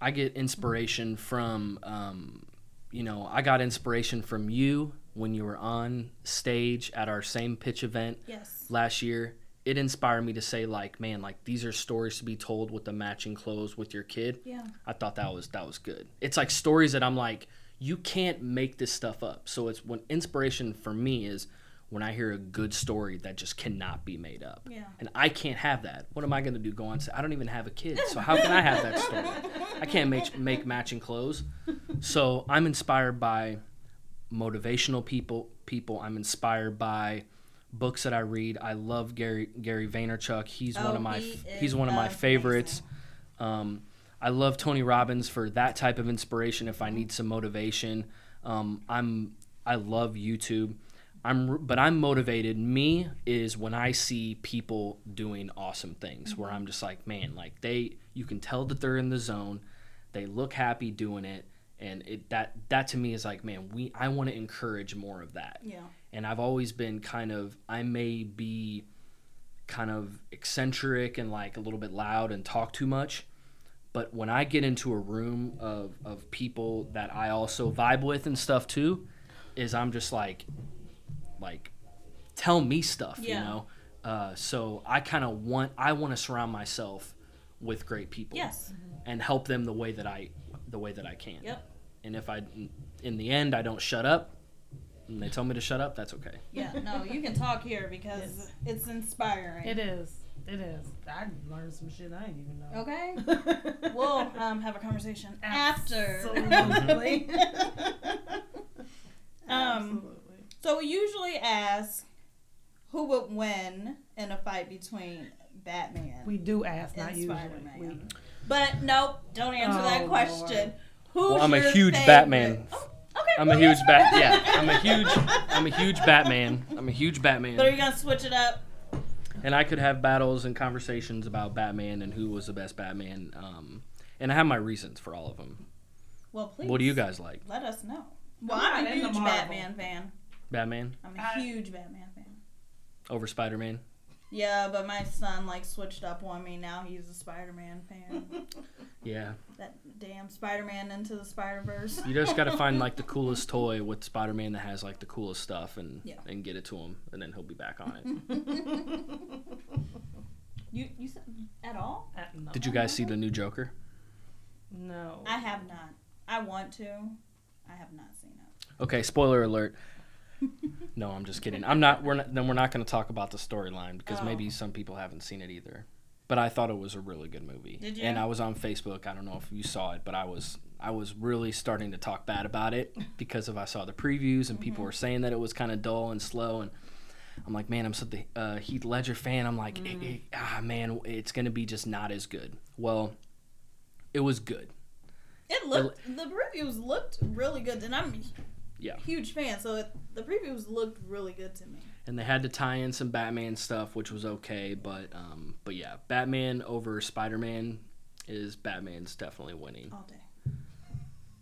I get inspiration from, um, you know, I got inspiration from you when you were on stage at our same pitch event Yes. last year it inspired me to say like man like these are stories to be told with the matching clothes with your kid Yeah. i thought that was that was good it's like stories that i'm like you can't make this stuff up so it's when inspiration for me is when i hear a good story that just cannot be made up. Yeah. and i can't have that. What am i going to do go on say i don't even have a kid so how can i have that story? I can't make make matching clothes. So i'm inspired by motivational people people. I'm inspired by books that i read. I love gary gary vaynerchuk. He's one Oh, of my he he's one of my amazing. favorites. Um, i love tony robbins for that type of inspiration if i need some motivation. Um, i'm i love youtube i'm but i'm motivated. Me is when i see people doing awesome things where i'm just like man like they you can tell that they're in the zone. They look happy doing it. And it that that to me is like man we i want to encourage more of that. Yeah. and i've always been kind of i may be kind of eccentric and like a little bit loud and talk too much but when i get into a room of of people that i also vibe with and stuff too is i'm just like like tell me stuff Yeah. you know uh, so i kind of want i want to surround myself with great people Yes. and help them the way that I the way that I can. Yep. And if I in the end I don't shut up and they tell me to shut up, that's okay. Yeah. No, you can talk here because Yes. it's inspiring. It is. It is. I learned some shit I didn't even know. Okay. We'll um, have a conversation after. Absolutely. um. Absolutely. So we usually ask who would win in a fight between Batman. We do ask, not And usually. Spider-Man. We, but nope, don't answer that Oh, question. Who's Well, I'm a huge favorite? Batman. Oh, okay. I'm a huge that's bat yeah, I'm a huge I'm a huge Batman. I'm a huge Batman. But are you gonna switch it up? And I could have battles and conversations about Batman and who was the best Batman. Um, and I have my reasons for all of them. Well, please. What do you guys like? Let us know. Well, I'm I'm, a huge Batman fan. Batman I'm a I- huge Batman fan. over Spider-Man? Yeah, but my son like switched up on me. Now he's a Spider-Man fan. Yeah. that damn Spider-Man into the Spider-Verse. You just got to find like the coolest toy with Spider-Man that has like the coolest stuff and Yeah. and get it to him and then he'll be back on it. you you said at all? Uh, no. Did you guys see the new Joker? No. I have not. I want to. I have not seen it. Okay, spoiler alert. No, I'm just kidding. I'm not. We're not. Then we're not going to talk about the storyline because Oh. maybe some people haven't seen it either. But I thought it was a really good movie. Did you? And I was on Facebook. I don't know if you saw it, but I was. I was really starting to talk bad about it because of I saw the previews and Mm-hmm. people were saying that it was kind of dull and slow and. I'm like, man, I'm such a uh, Heath Ledger fan. I'm like, Mm. it- it- ah, man, it's gonna be just not as good. Well, it was good. It looked the previews looked really good, and I'm Yeah. huge fan. So it, the previews looked really good to me. and they had to tie in some Batman stuff, which was okay. But um, but yeah, Batman over Spider Man is Batman's definitely winning. All day.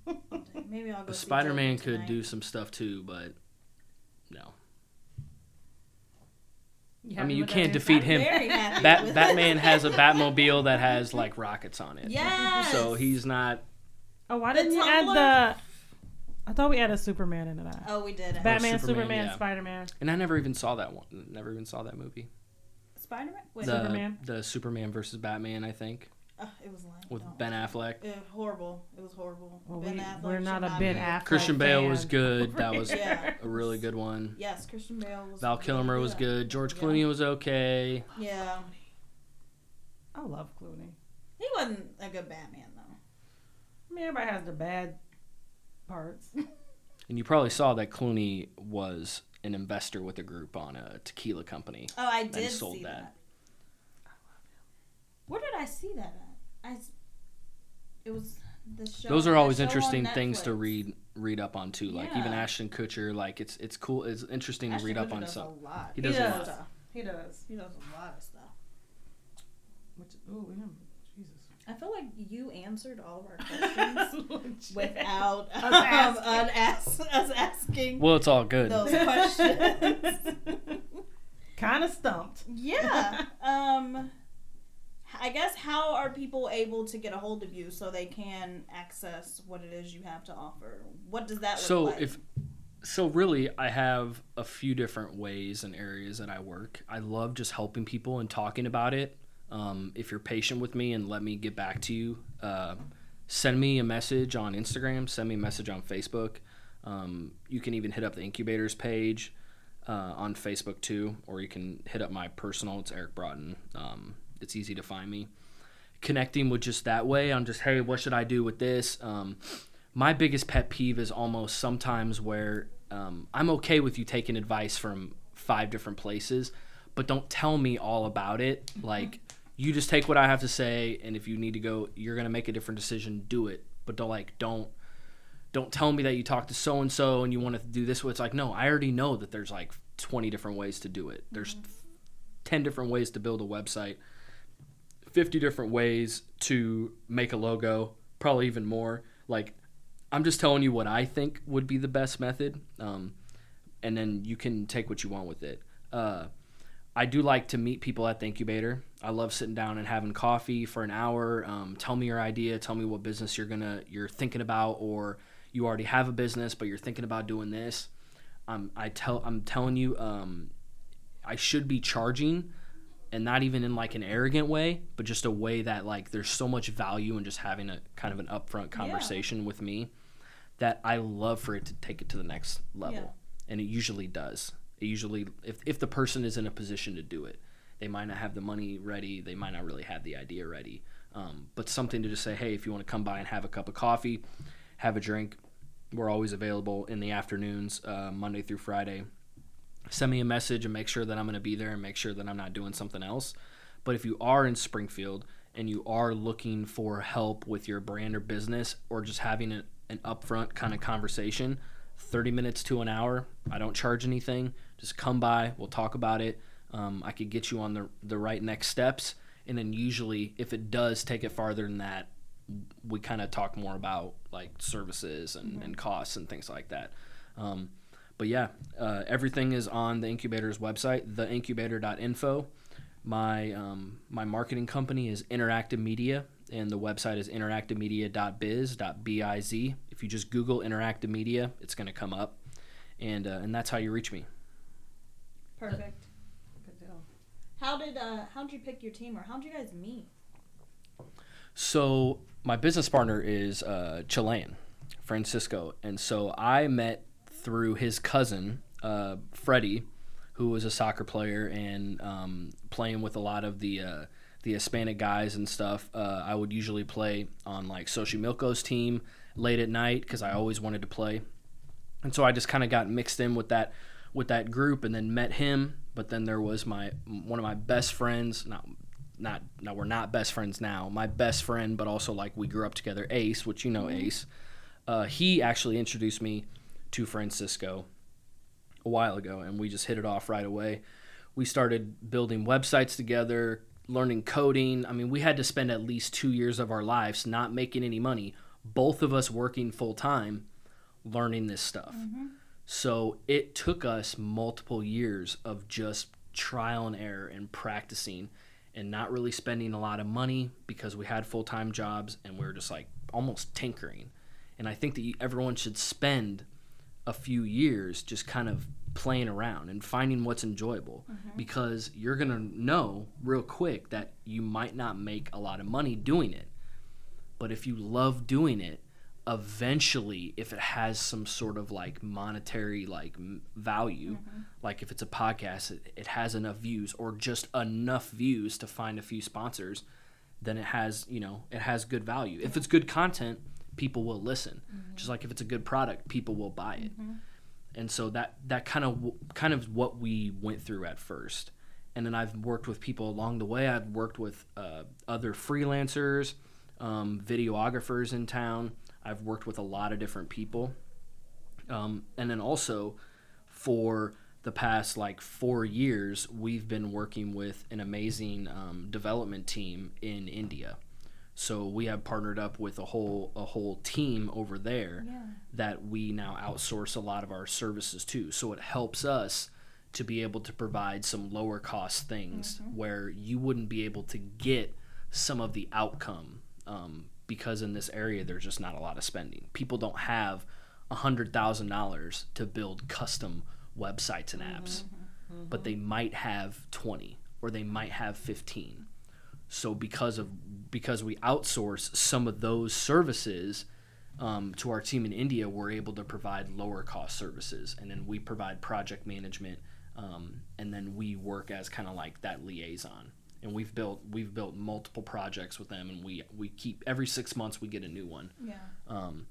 All day. Maybe I'll go. see Spider Man could do some stuff too, but no. I mean, you can't defeat him. Bat- Batman has a Batmobile that has like rockets on it. Yes. So he's not. Oh, why didn't you add the? I thought we added Superman into that. Oh, we did. Batman, Superman, Superman, yeah. Spider Man. And I never even saw that one. Never even saw that movie. Spider Man. The, Superman? The Superman versus Batman, I think, Oh, it was lame. with No. Ben Affleck. Uh, horrible. It was horrible. Well, ben we, Affleck we're not a Ben be- Affleck. Christian Bale was good. That was Yeah. a really good one. Yes, Christian Bale was. Val really Kilmer was good. George Yeah. Clooney was okay. Yeah. I love Clooney. He wasn't a good Batman though. I mean, everybody has their bad parts. And you probably saw that Clooney was an investor with a group on a tequila company. Oh, I did sold see that. that. Where did I see that at? I. It was the show. Those are always interesting things to read read up on too. Like even Ashton Kutcher, like it's it's cool. It's interesting to Ashton read up on some. A lot. He does a lot. He does. He does a lot of stuff. Which, ooh. I feel like you answered all of our questions without Us um, asking. us, us asking Well, it's all good. those questions. kind of stumped. yeah. Um. I guess how are people able to get a hold of you so they can access what it is you have to offer? What does that look so like? if so really i have a few different ways and areas that i work i love just helping people and talking about it um, if you're patient with me and let me get back to you uh, send me a message on instagram send me a message on facebook. Um, you can even hit up the incubators page uh, on facebook too or you can hit up my personal it's eric broughton. Um, it's easy to find me. Connecting with just that way on just hey what should i do with this? Um, my biggest pet peeve is almost sometimes where um, I'm okay with you taking advice from five different places, but don't tell me all about it. Like, you just take what I have to say, and if you need to go, you're gonna make a different decision. Do it, but don't like don't don't tell me that you talked to so and so and you want to do this. It's like no, I already know that there's like 20 different ways to do it. There's 10 different ways to build a website, 50 different ways to make a logo, probably even more. Like I'm just telling you what I think would be the best method, um, and then you can take what you want with it. Uh, I do like to meet people at the incubator. I love sitting down and having coffee for an hour. Um, tell me your idea. Tell me what business you're gonna you're thinking about, or you already have a business but you're thinking about doing this. Um, I tell I'm telling you, um, I should be charging, and not even in like an arrogant way, but just a way that like there's so much value in just having a kind of an upfront conversation with me that I love for it to take it to the next level. Yeah. And it usually does. It usually if if the person is in a position to do it, they might not have the money ready, they might not really have the idea ready. Um, but something to just say, hey, if you want to come by and have a cup of coffee, have a drink, we're always available in the afternoons, uh, Monday through Friday. Send me a message and make sure that I'm going to be there and make sure that I'm not doing something else. But if you are in Springfield and you are looking for help with your brand or business or just having an upfront kind of conversation, 30 minutes to an hour, I don't charge anything. Just come by, we'll talk about it. Um, I could get you on the, the right next steps. And then usually, if it does take it farther than that, we kind of talk more about like services and, and costs and things like that. Um, but yeah, uh, everything is on the incubator's website, theincubator.info. My um, my marketing company is Interactive Media, and the website is interactivemedia.biz.biz. If you just Google Interactive Media, it's going to come up, and uh, and that's how you reach me. Perfect. How did uh how did you pick your team or how did you guys meet? So my business partner is uh, Chilean, Francisco, and so I met through his cousin uh, Freddie, who was a soccer player and um, playing with a lot of the uh, the Hispanic guys and stuff. Uh, I would usually play on like Xochimilco's team late at night because I always wanted to play, and so I just kind of got mixed in with that with that group, and then met him. But then there was my one of my best friends, not not now we're not best friends now. My best friend, but also like we grew up together, Ace, which you know Ace. Uh, he actually introduced me to Francisco a while ago, and we just hit it off right away. We started building websites together, learning coding. I mean, we had to spend at least two years of our lives not making any money, both of us working full time, learning this stuff. So it took us multiple years of just trial and error and practicing and not really spending a lot of money because we had full time jobs and we were just like almost tinkering. And I think that you, everyone should spend a few years just kind of playing around and finding what's enjoyable mm-hmm. because you're going to know real quick that you might not make a lot of money doing it. But if you love doing it, eventually if it has some sort of like monetary like value like if it's a podcast it, it has enough views or just enough views to find a few sponsors then it has you know it has good value. If it's good content people will listen. Just like if it's a good product people will buy it. And so that that kind of kind of what we went through at first. And then i've worked with people along the way. I've worked with uh, other freelancers um, videographers in town i've worked with a lot of different people um, and then also for the past like four years we've been working with an amazing um, development team in india so we have partnered up with a whole a whole team over there Yeah. that we now outsource a lot of our services to. So it helps us to be able to provide some lower cost things where you wouldn't be able to get some of the outcome um, because in this area there's just not a lot of spending. People don't have a hundred thousand dollars to build custom websites and apps, but they might have twenty or they might have fifteen so because of because we outsource some of those services um, to our team in India, we're able to provide lower cost services, and then we provide project management, um, and then we work as kind of like that liaison. And we've built we've built multiple projects with them, and we we keep every six months we get a new one. Yeah. Um,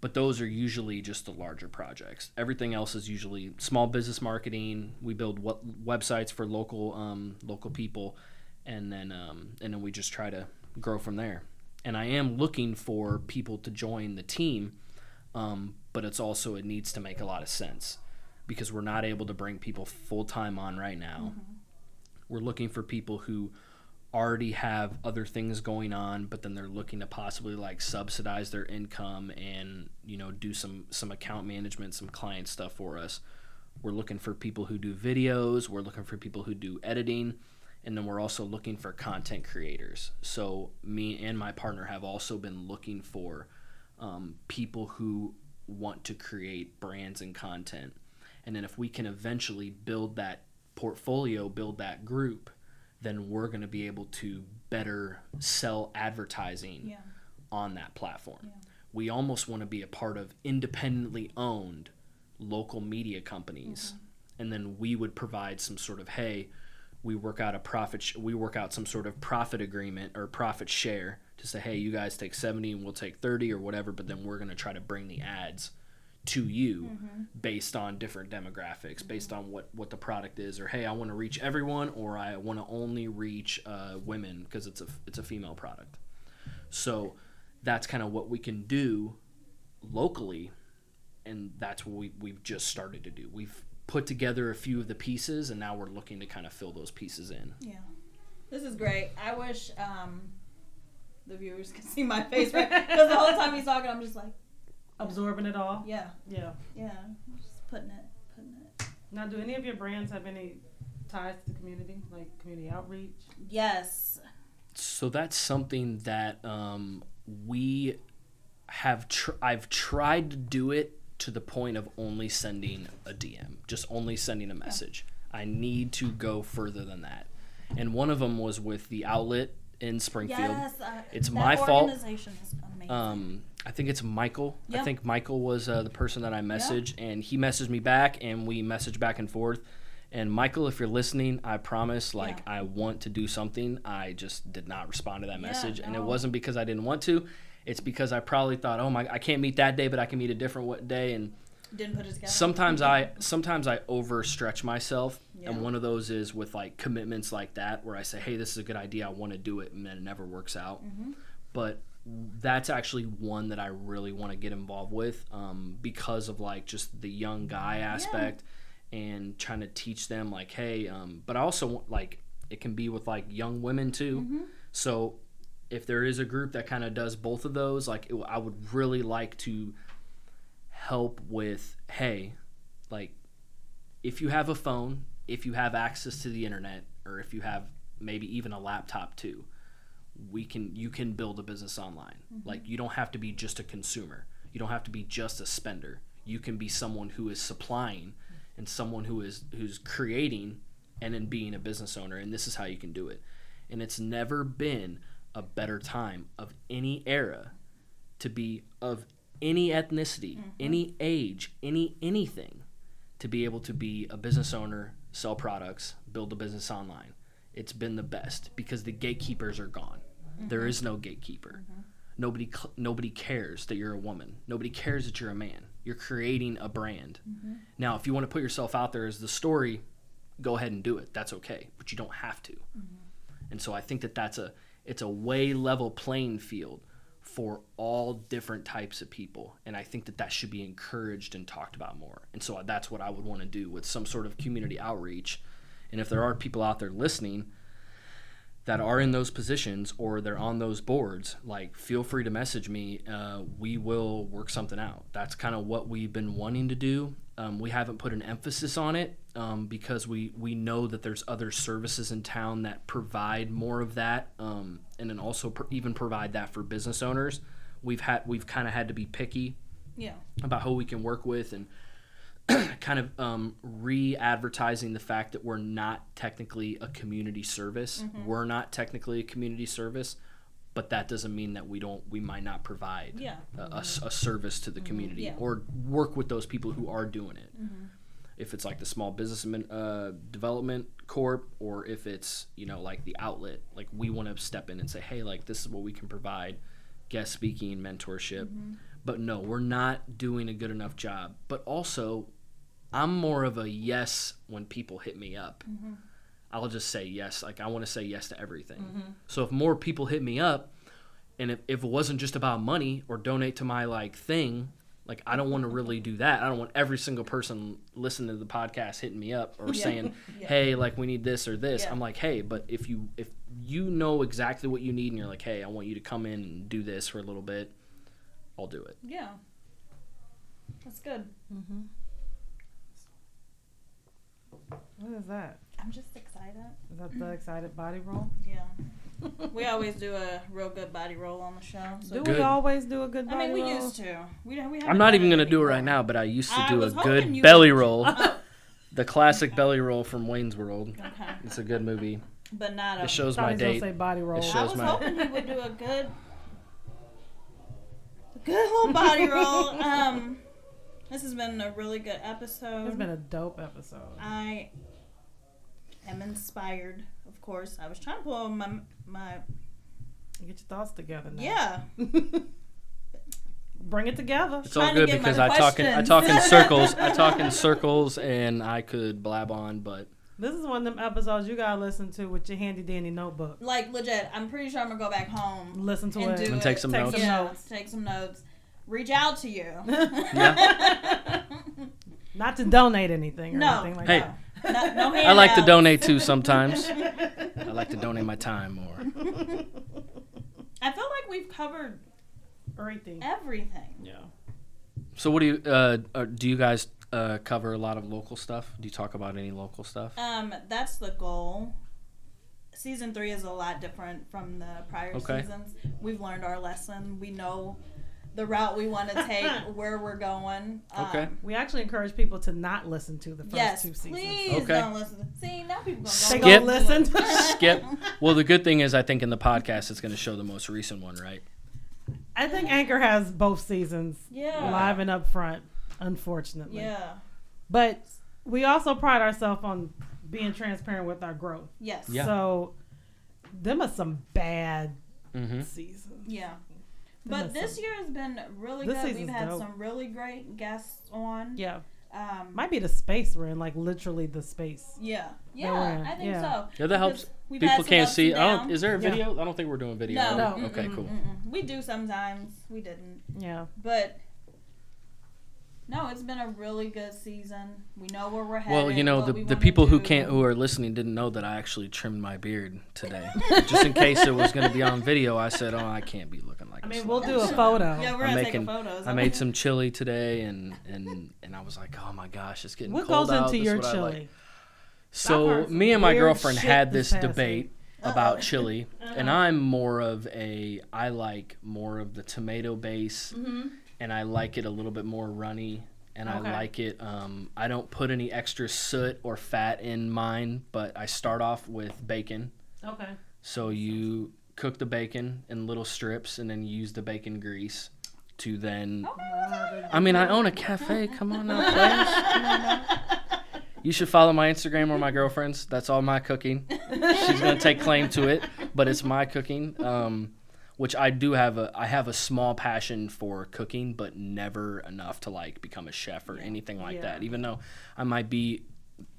but those are usually just the larger projects. Everything else is usually small business marketing. We build what websites for local um, local people, and then um, and then we just try to grow from there. And I am looking for people to join the team, um, but it's also it needs to make a lot of sense because we're not able to bring people full time on right now. We're looking for people who already have other things going on but then they're looking to possibly like subsidize their income and you know do some some account management some client stuff for us. We're looking for people who do videos we're looking for people who do editing and then we're also looking for content creators. So me and my partner have also been looking for um, people who want to create brands and content. And then if we can eventually build that portfolio build that group then we're going to be able to better sell advertising Yeah. on that platform. Yeah. We almost want to be a part of independently owned local media companies, mm-hmm. and then we would provide some sort of hey, we work out a profit, sh- we work out some sort of profit agreement or profit share to say hey, you guys take seventy and we'll take thirty or whatever, but then we're going to try to bring the ads to you based on different demographics based on what what the product is or hey i want to reach everyone or i want to only reach uh, women because it's a it's a female product. So that's kind of what we can do locally and that's what we, we've just started to do. We've put together a few of the pieces and now we're looking to kind of fill those pieces in. Yeah. This is great. I wish um, the viewers could see my face right because the whole time he's talking, I'm just like, Absorbing it all. yeah, Yeah. yeah, just putting it, putting it. Now, do any of your brands have any ties to the community, like community outreach? Yes. so that's something that um, we have tr- I've tried to do it to the point of only sending a DM, just only sending a message. I need to go further than that. And one of them was with the outlet in Springfield. Yes. Uh, It's that my fault. Is amazing. Um, I think it's Michael. I think Michael was uh, the person that I messaged, and he messaged me back, and we messaged back and forth. And Michael, if you're listening, I promise, like Yeah. I want to do something. I just did not respond to that Yeah, message, and it wasn't because I didn't want to. It's because I probably thought, oh my, I can't meet that day, but I can meet a different day. And Didn't put it together. sometimes I, sometimes I overstretch myself, Yeah. and one of those is with like commitments like that, where I say, hey, this is a good idea, I want to do it, and then it never works out Mm-hmm. but that's actually one that I really want to get involved with um, because of like just the young guy aspect and trying to teach them like hey um, but I also like it can be with like young women too Mm-hmm. so if there is a group that kind of does both of those, like it, I would really like to help with hey, like if you have a phone, if you have access to the internet, or if you have maybe even a laptop too, we can you can build a business online. Mm-hmm. Like you don't have to be just a consumer. You don't have to be just a spender. You can be someone who is supplying mm-hmm. and someone who is who's creating and then being a business owner and this is how you can do it. And it's never been a better time of any era to be of any ethnicity, mm-hmm. any age, any anything to be able to be a business owner, sell products, build a business online. It's been the best because the gatekeepers are gone. There mm-hmm. is no gatekeeper. Mm-hmm. Nobody cl- nobody cares that you're a woman. Nobody cares that you're a man. You're creating a brand. Mm-hmm. Now, if you want to put yourself out there as the story, go ahead and do it. That's okay, but you don't have to. And so I think that that's a it's a way level playing field for all different types of people and I think that that should be encouraged and talked about more. And so that's what I would want to do with some sort of community outreach. And if there are people out there listening that are in those positions or they're on those boards, like feel free to message me. Uh, we will work something out. That's kind of what we've been wanting to do. Um, we haven't put an emphasis on it um, because we we know that there's other services in town that provide more of that, um, and then also pr- even provide that for business owners. We've had we've kind of had to be picky Yeah. about who we can work with and kind of um, re-advertising the fact that we're not technically a community service. We're not technically a community service, but that doesn't mean that we don't. We might not provide Yeah. a, a a service to the community Yeah. or work with those people who are doing it. If it's like the small business uh, development corp, or if it's you know like the outlet, like we want to step in and say, hey, like this is what we can provide, guest speaking, mentorship. But no, we're not doing a good enough job. But also, I'm more of a yes when people hit me up. I'll just say yes. Like I want to say yes to everything. So if more people hit me up, and if, if it wasn't just about money or donate to my like thing, like I don't want to really do that. I don't want every single person listening to the podcast hitting me up or Yeah. saying, Yeah. "Hey, like we need this or this." Yeah. I'm like, "Hey, but if you if you know exactly what you need and you're like, "Hey, I want you to come in and do this for a little bit." I'll do it. Yeah. That's good. Mm-hmm. What is that? I'm just excited. Is that the excited body roll? Yeah. we always do a real good body roll on the show. So Do Good. we always do a good body roll? I mean, we roll? used to. We, don't- we I'm haven't even gonna do it right now, but I used to I do a good belly would. roll, the classic belly roll from Wayne's World. Okay. It's a good movie. But not a. It shows my he was gonna date. say body roll. It shows I was my- hoping he would do a good, a good little body roll. Um, this has been a really good episode. It's been a dope episode. I am inspired, of course. I was trying to pull my my Get your thoughts together now. yeah. Bring it together. It's all Trying to good because I talk in I talk in circles. I talk in circles, and I could blab on, but This is one of them episodes you gotta listen to with your handy dandy notebook. Like legit, I'm pretty sure I'm gonna go back home Listen to and it. do And it. take some Take notes. some yeah, notes. take some notes. Reach out to you. Not to donate anything or No. anything like Hey. that. no, no I like to donate too sometimes. I like to donate my time more. I feel like we've covered Everything. everything. Yeah. So, what do you uh, uh, do? You guys uh, cover a lot of local stuff? Do you talk about any local stuff? Um, that's the goal. Season three is a lot different from the prior Okay. seasons. We've learned our lesson. We know the route we want to take, where we're going. Okay. Um, We actually encourage people to not listen to the first yes, two seasons. please Okay. don't listen. See, now people gonna They go Skip. gonna listen. Skip. Well, the good thing is, I think in the podcast, it's going to show the most recent one, right? I think Anchor has both seasons Yeah. live and up front, unfortunately. Yeah. But we also pride ourselves on being transparent with our growth. Yes. Yeah. So them are some bad Mm-hmm. seasons. Yeah. Them are But this some- year has been really This good. We've had dope. some really great guests on. Yeah. Um, Might be the space we're in, like literally the space. yeah. Yeah. I think Yeah. so. Yeah, that helps. We've People can't see. I don't. Is there a Yeah. video? I don't think we're doing video. No. No. Okay. Cool. mm-mm. We do sometimes. We didn't. Yeah. But No, it's been a really good season. We know where we're headed. Well, you know the the people who can't who are listening didn't know that I actually trimmed my beard today. Just in case it was going to be on video, I said, "Oh, I can't be looking like." I a mean, we'll do a photo. Yeah, we're I'm gonna making- take a photo. I made some chili today, and and and I was like, "Oh my gosh, it's getting What cold goes out. into This is your what I like." chili? So me and my girlfriend had this this past debate about chili, and I'm more of a I like more of the tomato base, hmm and I like it a little bit more runny, and Okay. I like it. Um, I don't put any extra suet or fat in mine, but I start off with bacon. Okay. So you cook the bacon in little strips, and then use the bacon grease to then. I mean, I own a cafe. Come on now, please. Come on now. You should follow my Instagram or my girlfriend's. That's all my cooking. She's gonna take claim to it, but it's my cooking. Um, which I do have a I have a small passion for cooking, but never enough to like become a chef or anything like Yeah. that. Even though I might be,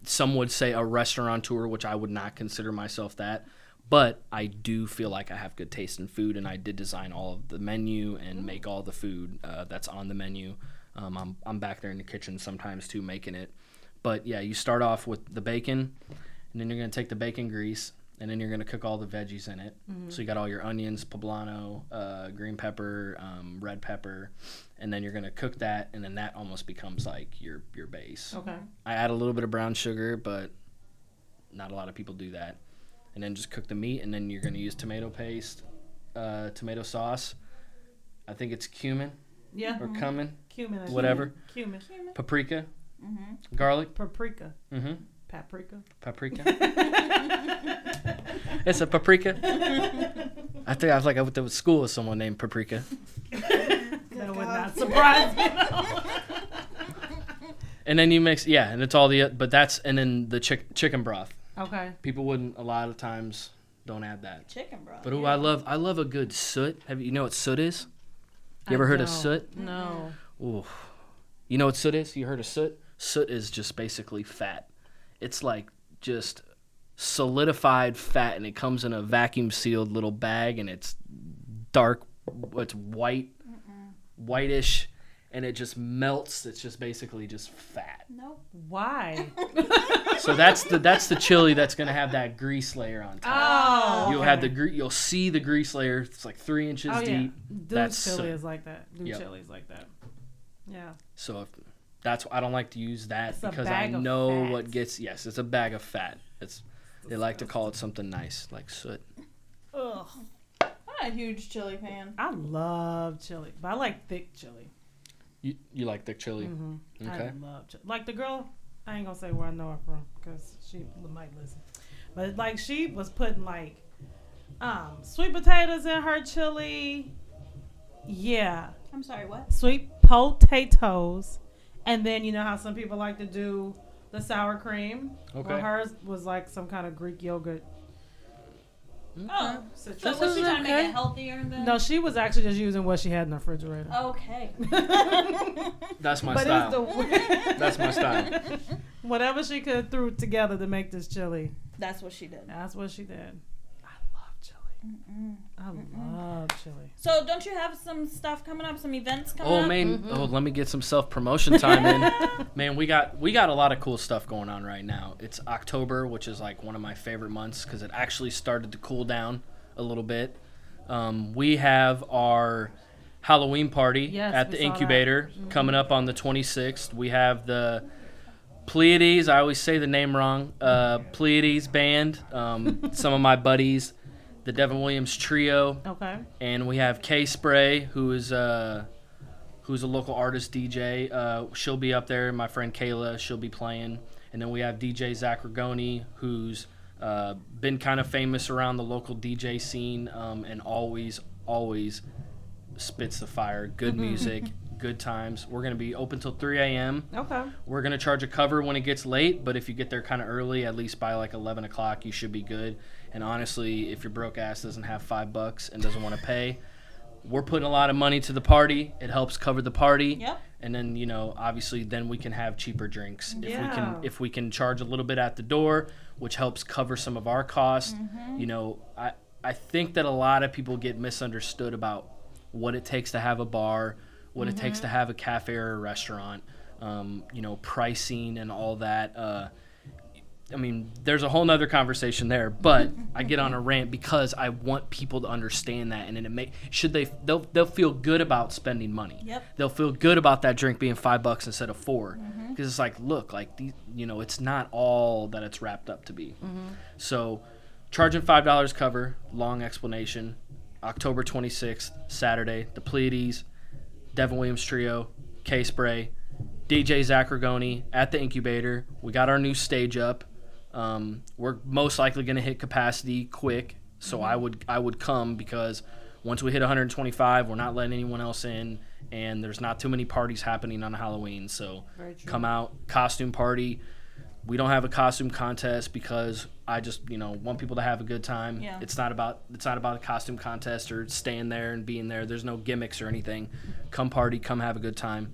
some would say a restaurateur, which I would not consider myself that. But I do feel like I have good taste in food, and I did design all of the menu and make all the food uh, that's on the menu. Um, I'm I'm back there in the kitchen sometimes too, making it. But yeah, you start off with the bacon, and then you're gonna take the bacon grease, and then you're gonna cook all the veggies in it. So you got all your onions, poblano, uh, green pepper, um, red pepper, and then you're gonna cook that, and then that almost becomes like your your base. Okay. I add a little bit of brown sugar, but not a lot of people do that. And then just cook the meat, and then you're gonna use tomato paste, uh, tomato sauce. I think it's cumin Yeah. or cumin, Cumin. Whatever. Cumin. cumin. Paprika, Mm-hmm. garlic, Paprika. mm-hmm. Paprika. paprika. It's a paprika. I think I was like I went to school with someone named Paprika. that would not surprise me. And then you mix, yeah, and it's all the, but that's, and then the chick, chicken broth. Okay. People wouldn't, a lot of times, don't add that. Chicken broth. But ooh, I love, I love a good suet. Have you, you know what suet is? You ever I heard of don't. suet? No. Ooh. You know what suet is? You heard of suet? Suet is just basically fat. It's like just solidified fat, and it comes in a vacuum sealed little bag, and it's dark. It's white, whitish, and it just melts. It's just basically just fat. Nope. Why? So that's the that's the chili that's gonna have that grease layer on top. Oh. You'll have the gre- you'll see the grease layer. It's like three inches Oh yeah. deep. Dude's That's chili suet. is like that. Dude Yep. chili is like that. Yeah. So if that's I don't like to use that It's because I know fat. what gets yes, it's a bag of fat. It's they like to call it something nice like soot. Ugh. I'm not a huge chili fan. I love chili, but I like thick chili. You you like thick chili? hmm Okay. I love chili. Like the girl, I ain't gonna say where I know her from because she might listen. But like she was putting like um sweet potatoes in her chili. Yeah, I'm sorry, what? sweet potatoes, and then you know how some people like to do the sour cream. Okay. Well, hers was like some kind of Greek yogurt. Oh. citrus. So was she is trying to make it healthier then? No, she was actually just using what she had in the refrigerator. Okay. That's my but style. it's the That's my style. whatever she could threw together to make this chili. That's what she did. That's what she did. I love chili. I love chili. So don't you have some stuff coming up, some events coming up? Oh up? man, oh let me get some self promotion time in. man, we got we got a lot of cool stuff going on right now. It's October, which is like one of my favorite months because it actually started to cool down a little bit. Um, we have our Halloween party Yes, at we the saw that. incubator coming up on the 26th. We have the Pleiades. I always say the name wrong. Uh, Pleiades band. Um, some of my buddies, the Devin Williams trio Okay. and we have K Spray, who is uh, who's a local artist DJ. Uh, she'll be up there. My friend Kayla, she'll be playing, and then we have DJ Zach Ragoni, who's uh, been kind of famous around the local DJ scene, um, and always, always spits the fire. Good music, good times. We're gonna be open till 3 a.m. Okay. We're gonna charge a cover when it gets late, but if you get there kind of early, at least by like 11 o'clock, you should be good. And honestly, if your broke ass doesn't have five bucks and doesn't want to pay, we're putting a lot of money to the party. It helps cover the party. Yep. And then you know, obviously, then we can have cheaper drinks if we can if we can charge a little bit at the door, which helps cover some of our costs. You know, I I think that a lot of people get misunderstood about what it takes to have a bar, what it takes to have a cafe or a restaurant. um, you know, pricing and all that. Uh, I mean, there's a whole nother conversation there, but I get on a rant because I want people to understand that, and then it may should they they'll they'll feel good about spending money. Yep. They'll feel good about that drink being five bucks instead of four, mm-hmm. because it's like, look, like these, you know, it's not all that it's wrapped up to be. Mm-hmm. So, charging five dollars cover. Long explanation. October 26th, Saturday, the Pleiades, Devin Williams Trio, K Spray, DJ Zach Ragoni at the incubator. We got our new stage up. Um, we're most likely going to hit capacity quick, so I would I would come because once we hit 125, we're not letting anyone else in, and there's not too many parties happening on Halloween. So come out, costume party. We don't have a costume contest because I just you know want people to have a good time. Yeah. It's not about it's not about a costume contest or staying there and being there. There's no gimmicks or anything. Come party, come have a good time.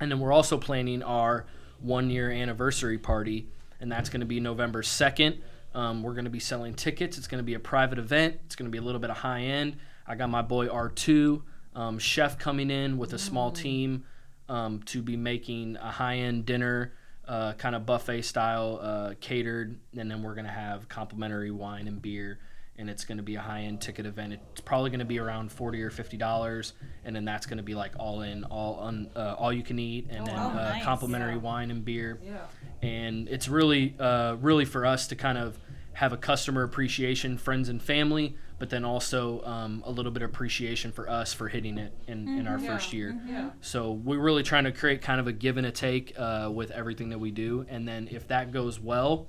And then we're also planning our one year anniversary party, and that's going to be November 2nd. Um, we're going to be selling tickets. It's going to be a private event. It's going to be a little bit of high end. I got my boy R2, um, chef, coming in with a small team um, to be making a high end dinner, uh, kind of buffet style, uh, catered. And then we're going to have complimentary wine and beer and it's going to be a high-end ticket event. It's probably going to be around forty or fifty dollars, and then that's going to be like all in, all un, uh, all you can eat, and Oh, then wow. uh, Nice. complimentary Yeah. wine and beer. Yeah. And it's really, uh, really for us to kind of have a customer appreciation, friends and family, but then also um, a little bit of appreciation for us for hitting it in, in our Yeah. first year. Yeah. So we're really trying to create kind of a give and a take uh, with everything that we do, and then if that goes well,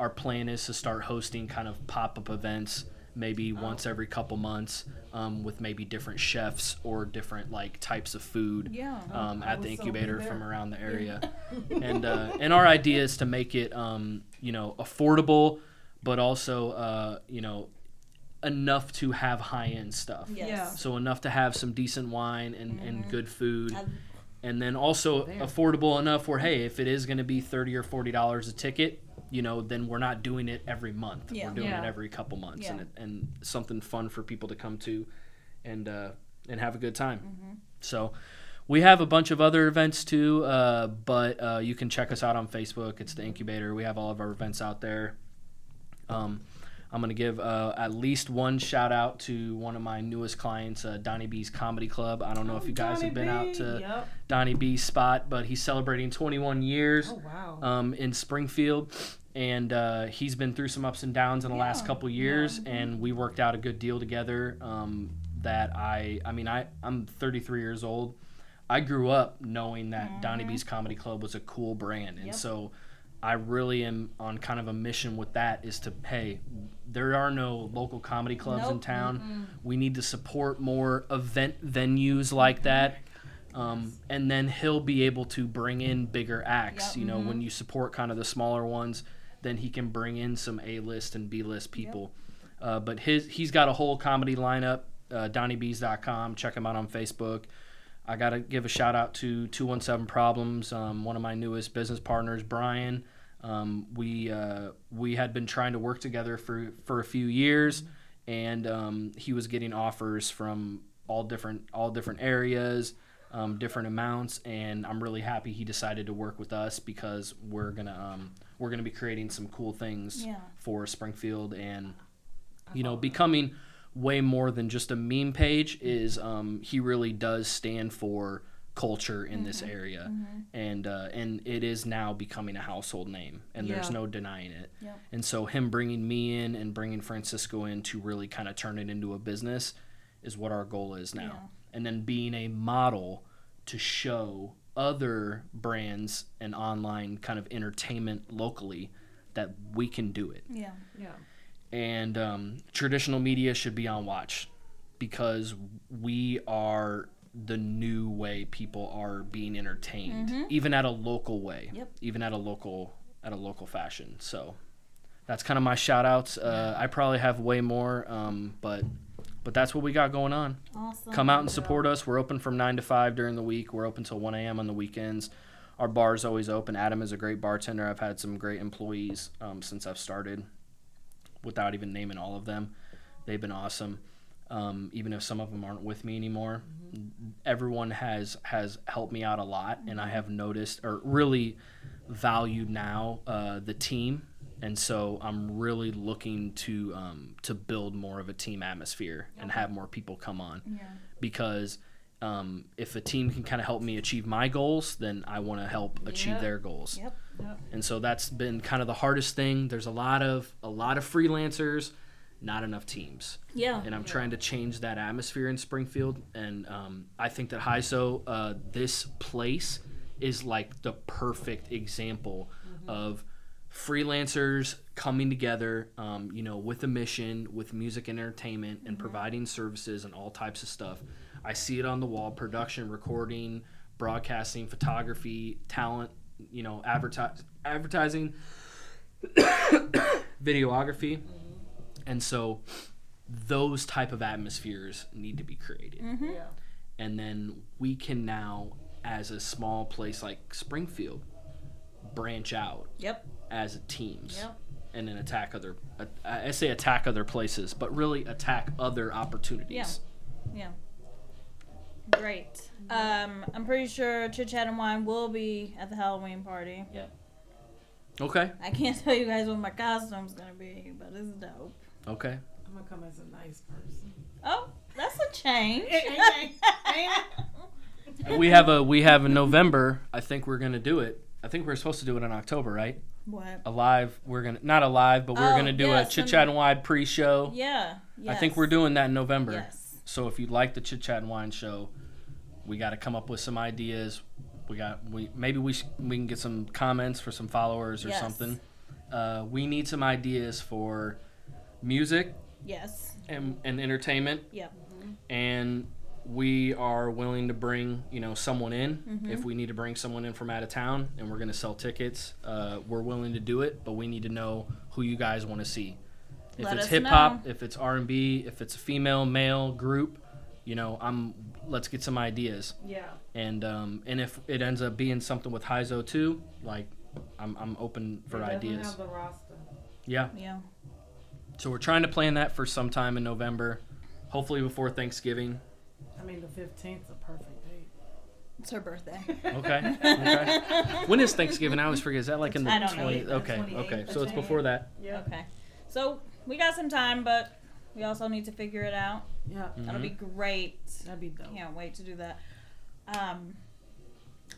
our plan is to start hosting kind of pop up events, maybe once every couple months, um, with maybe different chefs or different like types of food. Yeah. Um, at the would so incubator from around the area, and uh, and our idea is to make it um, you know affordable, but also uh, you know enough to have high end stuff. Yes. Yeah. So enough to have some decent wine and, and good food, I- and then also Damn. affordable enough where hey, if it is going to be thirty or forty dollars a ticket, you know, then we're not doing it every month. Yeah. We're doing Yeah. it every couple months, Yeah. and it, and something fun for people to come to, and uh, and have a good time. Mm-hmm. So. We have a bunch of other events too, uh, but uh, you can check us out on Facebook. It's the Incubator. We have all of our events out there. Um, I'm going to give uh, at least one shout out to one of my newest clients, uh, Donnie B's Comedy Club. I don't know if you guys Donnie have been B. out to Yep. Donnie B's spot, but he's celebrating 21 years Oh wow. um, in Springfield, and uh, he's been through some ups and downs in the last couple years, and we worked out a good deal together. Um, that I, I mean, I I'm 33 years old. I grew up knowing that Donnie B's Comedy Club was a cool brand, and Mm-hmm. Yep. so I really am on kind of a mission with that. Is to hey, there are no local comedy clubs in Nope. town. We need to support more event venues like that. Um, and then he'll be able to bring in bigger acts. Yep. You know, when you support kind of the smaller ones, then he can bring in some A list and B list people. Uh, but his he's got a whole comedy lineup. Uh, DonnieBees.com. Check him out on Facebook. I got to give a shout out to 217 Problems, um, one of my newest business partners, Brian. Um, we uh, we had been trying to work together for, for a few years, and um, he was getting offers from all different all different areas, um, different amounts, and I'm really happy he decided to work with us because we're gonna we're gonna be creating some cool things Yeah. for Springfield and you know becoming way more than just a meme page is um, he really does stand for culture in this area. And uh, and it is now becoming a household name and there's no denying it. Yep. and so him bringing me in and bringing francisco in to really kind of turn it into a business is what our goal is now. Yeah. and then being a model to show other brands and online kind of entertainment locally that we can do it Yeah. Yeah. and um, traditional media should be on watch because we are the new way people are being entertained even at a local way Yep. even at a local at a local fashion so that's kind of my shout outs uh, i probably have way more um, but but that's what we got going on. Awesome. come out and support us. We're open from 9 to 5 during the week. We're open till 1 a.m on the weekends. Our bar is always open. Adam is a great bartender. I've had some great employees um, since i've started without even naming all of them. They've been awesome. Um, even if some of them aren't with me anymore, everyone has has helped me out a lot, and I have noticed or really valued now uh, the team, and so I'm really looking to um, to build more of a team atmosphere and have more people come on Yeah. because um, if a team can kind of help me achieve my goals, then I want to help achieve Yeah. their goals. Yep. Yep. And so that's been kind of the hardest thing. There's a lot of a lot of freelancers, not enough teams, Yeah. and I'm trying to change that atmosphere in Springfield. And um, I think that HISO, uh, this place, is like the perfect example of freelancers coming together, um, you know, with a mission, with music and entertainment, and providing services and all types of stuff. I see it on the wall: production, recording, broadcasting, photography, talent, you know, advertise, advertising, videography, and so those type of atmospheres need to be created Mm-hmm. Yeah. and then we can now as a small place like springfield branch out Yep. As teams Yep. and then attack other uh, i say attack other places but really attack other opportunities Yeah. Yeah. Great. Um, I'm pretty sure Chit Chat and Wine will be at the Halloween party. Yeah. Okay I can't tell you guys what my costume's gonna be, but it's dope. okay I'm gonna come as a nice person. Oh, that's a change. we have a we have a november i think we're gonna do it i think we're supposed to do it in october right what? a live we're gonna not alive, but we're Oh, gonna do yes, a chit chat and wine pre-show Yeah. i think we're doing that in november Yes. So if you'd like the Chit Chat and Wine show, we got to come up with some ideas. We got we maybe we sh- we can get some comments for some followers or Yes. something. Uh, we need some ideas for music Yes. and, and entertainment, Yep. and we are willing to bring you know someone in Mm-hmm. if we need to bring someone in from out of town, and we're going to sell tickets. Uh, we're willing to do it, but we need to know who you guys want to see. If Let it's hip hop, if it's R and B, if it's a female male group, you know, I'm let's get some ideas. Yeah. And um, and if it ends up being something with Heizo too, like I'm I'm open for ideas. Have the roster. Yeah. Yeah. So we're trying to plan that for sometime in November, hopefully before Thanksgiving. I mean, the 15th is a perfect date. It's her birthday. Okay. okay. When is Thanksgiving? I always forget. Is that like in the I don't know. 20? The Okay. 28th, Okay. So it's before that. Yeah. Okay. So we got some time, but we also need to figure it out. Yeah. That'll be great. That'd be dope. Can't wait to do that. Um,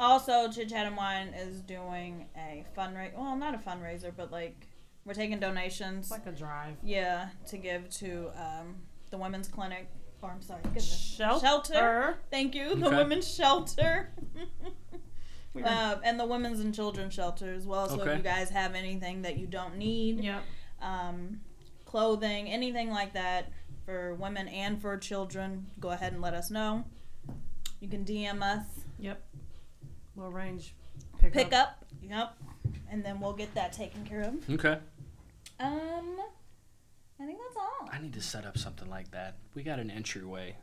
also, Chit Chat and Wine is doing a fundraiser. Well, not a fundraiser, but like we're taking donations. It's like a drive. yeah, to give to um, the women's clinic. Or I'm sorry, goodness. Shelter. Shelter. Thank you, the Okay. women's shelter. Uh, and the women's and children's shelter as well. So Okay. if you guys have anything that you don't need, Yep. um, clothing, anything like that for women and for children, go ahead and let us know. You can DM us, Yep. We'll arrange pick, pick up, yep, and then we'll get that taken care of. Okay. Um, I think that's all. I need to set up something like that. We got an entryway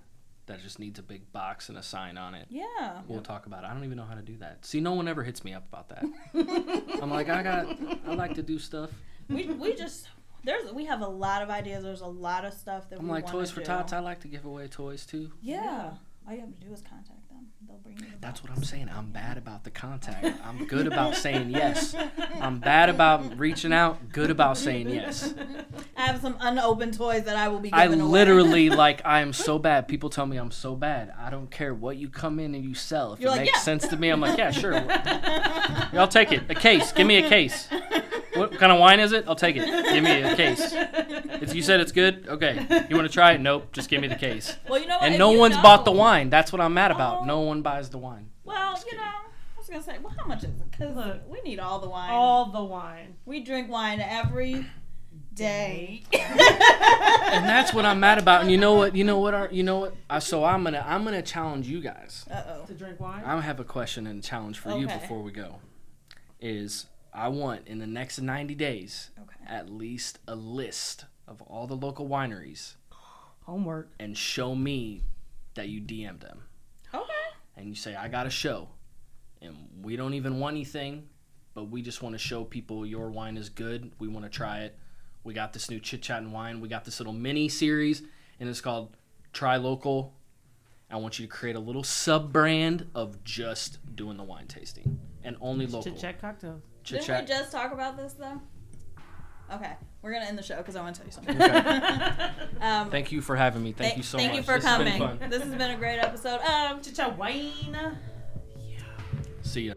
that just needs a big box and a sign on it. Yeah. We'll talk about it. I don't even know how to do that. See, no one ever hits me up about that. I'm like, I got, I like to do stuff. we we just there's we have a lot of ideas. There's a lot of stuff that I'm we like, Toys for do. Tots. I like to give away toys too. Yeah. Yeah. All you have to do is contact them. They'll bring you. That's what. I'm saying. I'm bad about the contact. I'm good about saying yes. I'm bad about reaching out. Good about saying yes. I have some unopened toys that I will be I literally like I am so bad. People tell me I'm so bad. I don't care what you come in and you sell. If You're it like, makes "Yeah." sense to me, I'm like, yeah, sure. I'll take it. A case. Give me a case. What kind of wine is it? I'll take it. Give me a case. If you said it's good, okay. You want to try it? Nope. Just give me the case. well, you know what? And If no you one's know- bought the wine. That's what I'm mad about. Oh. No one buys the wine. Well, you know, I was gonna say, well, how much is it? Because Look. we need all the wine. All the wine. we drink wine every day. And that's what I'm mad about. And you know what? You know what? Our, you know what? Uh, so I'm gonna I'm gonna challenge you guys. Uh oh. To drink wine. I have a question and challenge for you Okay. before we go. Is I want in the next 90 days Okay. at least a list of all the local wineries Homework. and show me that you DM'd them. Okay. And you say, I got a show. And we don't even want anything, but we just want to show people your wine is good. We want to try it. We got this new Chit Chat and Wine. We got this little mini series, and it's called try local. I want you to create a little sub brand of just doing the wine tasting and only local. Chit chat cocktails. Chit Didn't we chat. just talk about this though? Okay, we're gonna end the show because I want to tell you something. Okay. um, Thank you for having me. Thank thank- you so thank much. you for This has been coming. fun. This has been a great episode. Um, Chit chat Wayne. See ya.